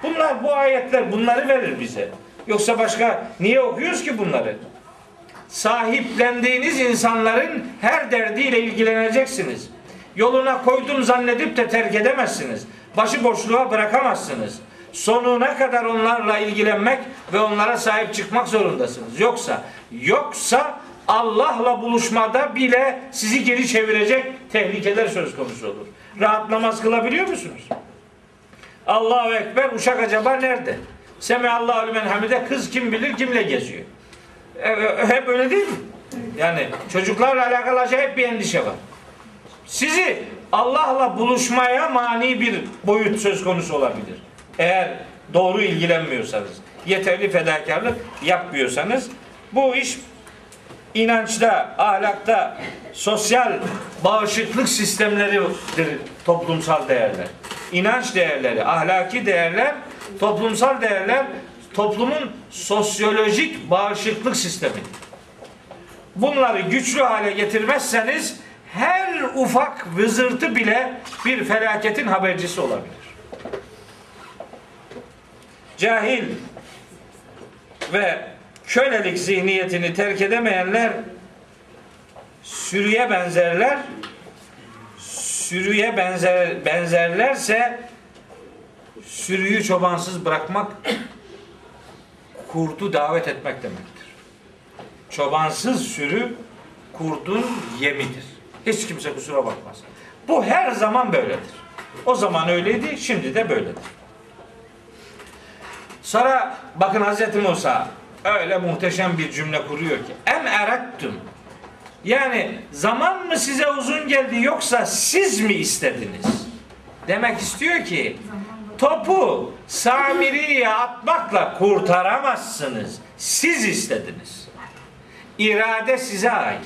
Bunlar bu ayetler bunları verir bize. Yoksa başka niye okuyoruz ki bunları? Sahiplendiğiniz insanların her derdiyle ilgileneceksiniz. Yoluna koydum zannedip de terk edemezsiniz. Başıboşluğa bırakamazsınız. Sonuna kadar onlarla ilgilenmek ve onlara sahip çıkmak zorundasınız. Yoksa yoksa Allah'la buluşmada bile sizi geri çevirecek tehlikeler söz konusu olur. Rahat namaz kılabiliyor musunuz? Allahu Ekber uşak acaba nerede? Semi Allahu limen hamide kız kim bilir kimle geziyor. E, e, Hep öyle değil mi? Yani çocuklarla alakalı acayip bir endişe var. Sizi Allah'la buluşmaya mani bir boyut söz konusu olabilir. Eğer doğru ilgilenmiyorsanız, yeterli fedakarlık yapmıyorsanız bu iş inançta, ahlakta, sosyal bağışıklık sistemleridir toplumsal değerler. İnanç değerleri, ahlaki değerler, toplumsal değerler toplumun sosyolojik bağışıklık sistemidir. Bunları güçlü hale getirmezseniz her ufak vızırtı bile bir felaketin habercisi olabilir. Cahil ve kölelik zihniyetini terk edemeyenler sürüye benzerler. Sürüye benzer benzerlerse sürüyü çobansız bırakmak kurdu davet etmek demektir. Çobansız sürü kurdun yemidir. Hiç kimse kusura bakmaz. Bu her zaman böyledir. O zaman öyleydi, şimdi de böyledir. Sonra bakın Hazreti Musa öyle muhteşem bir cümle kuruyor ki em erettum yani zaman mı size uzun geldi yoksa siz mi istediniz? Demek istiyor ki topu Samiri'ye atmakla kurtaramazsınız. Siz istediniz. İrade size ait.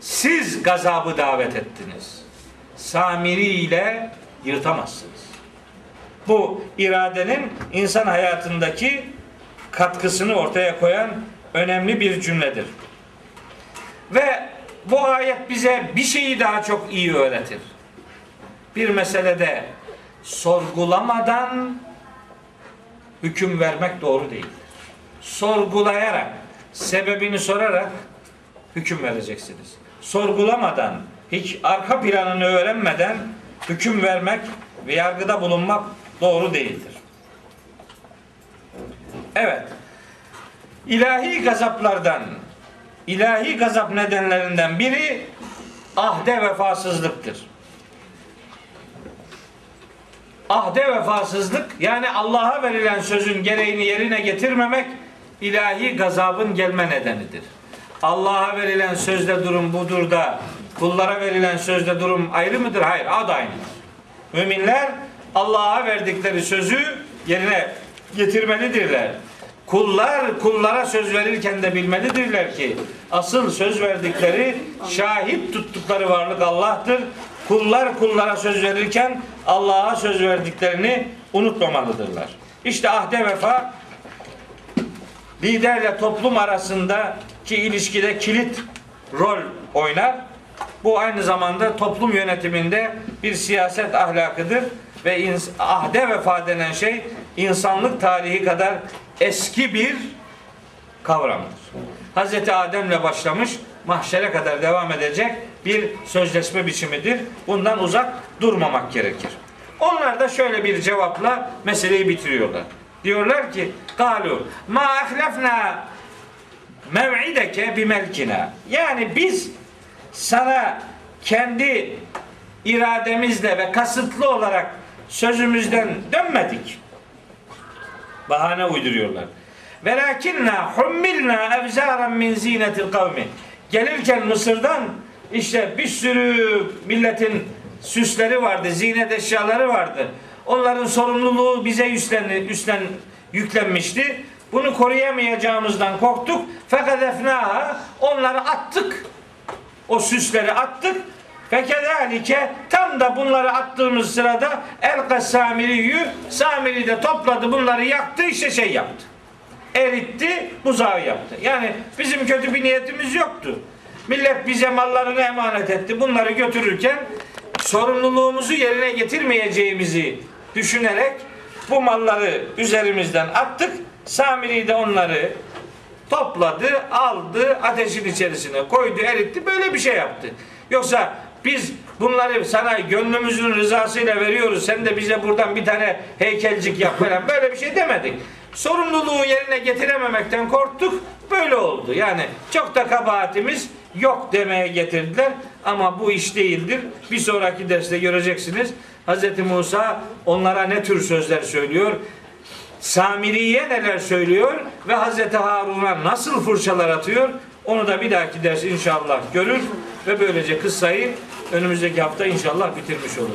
Siz gazabı davet ettiniz. Samiri ile yırtamazsınız. Bu iradenin insan hayatındaki katkısını ortaya koyan önemli bir cümledir. Ve bu ayet bize bir şeyi daha çok iyi öğretir. Bir meselede sorgulamadan hüküm vermek doğru değildir. Sorgulayarak, sebebini sorarak hüküm vereceksiniz. Sorgulamadan, hiç arka planını öğrenmeden hüküm vermek ve yargıda bulunmak doğru değildir. Evet. İlahi gazaplardan, ilahi gazap nedenlerinden biri ahde vefasızlıktır. Ahde vefasızlık yani Allah'a verilen sözün gereğini yerine getirmemek ilahi gazabın gelme nedenidir. Allah'a verilen sözde durum budur da kullara verilen sözde durum ayrı mıdır? Hayır, o da aynıdır. Müminler Allah'a verdikleri sözü yerine getirmelidirler. Kullar kullara söz verirken de bilmelidirler ki asıl söz verdikleri şahit tuttukları varlık Allah'tır. Kullar kullara söz verirken Allah'a söz verdiklerini unutmamalıdırlar. İşte ahde vefa liderle toplum arasındaki ilişkide kilit rol oynar. Bu aynı zamanda toplum yönetiminde bir siyaset ahlakıdır ve ins- ahde vefa denen şey insanlık tarihi kadar eski bir kavramdır. Hz. Adem'le başlamış, mahşere kadar devam edecek bir sözleşme biçimidir. Bundan uzak durmamak gerekir. Onlar da şöyle bir cevapla meseleyi bitiriyorlar. Diyorlar ki, "Kalu ma ahlafna mev'ideke bimelkina." Yani biz sana kendi irademizle ve kasıtlı olarak sözümüzden dönmedik. Bahane uyduruyorlar. Velakinna hummilna evzaran min zinetil kavmi. Gelirken Mısır'dan işte bir sürü milletin süsleri vardı, zinet eşyaları vardı. Onların sorumluluğu bize üstlen, üstlen yüklenmişti. Bunu koruyamayacağımızdan korktuk. Fakat efnaha onları attık. O süsleri attık. Fekedalike tam da bunları attığımız sırada el Samiri'yü Samiri de topladı bunları yaktı işte şey yaptı. Eritti buzağı yaptı. Yani bizim kötü bir niyetimiz yoktu. Millet bize mallarını emanet etti. Bunları götürürken sorumluluğumuzu yerine getirmeyeceğimizi düşünerek bu malları üzerimizden attık. Samiri de onları topladı, aldı, ateşin içerisine koydu, eritti. Böyle bir şey yaptı. Yoksa biz bunları sana gönlümüzün rızasıyla veriyoruz. Sen de bize buradan bir tane heykelcik yap falan. Böyle bir şey demedik. Sorumluluğu yerine getirememekten korktuk. Böyle oldu. Yani çok da kabahatimiz yok demeye getirdiler. Ama bu iş değildir. Bir sonraki derste göreceksiniz. Hz. Musa onlara ne tür sözler söylüyor? Samiri'ye neler söylüyor ve Hazreti Harun'a nasıl fırçalar atıyor onu da bir dahaki ders inşallah görür ve böylece kıssayı önümüzdeki hafta inşallah bitirmiş olur.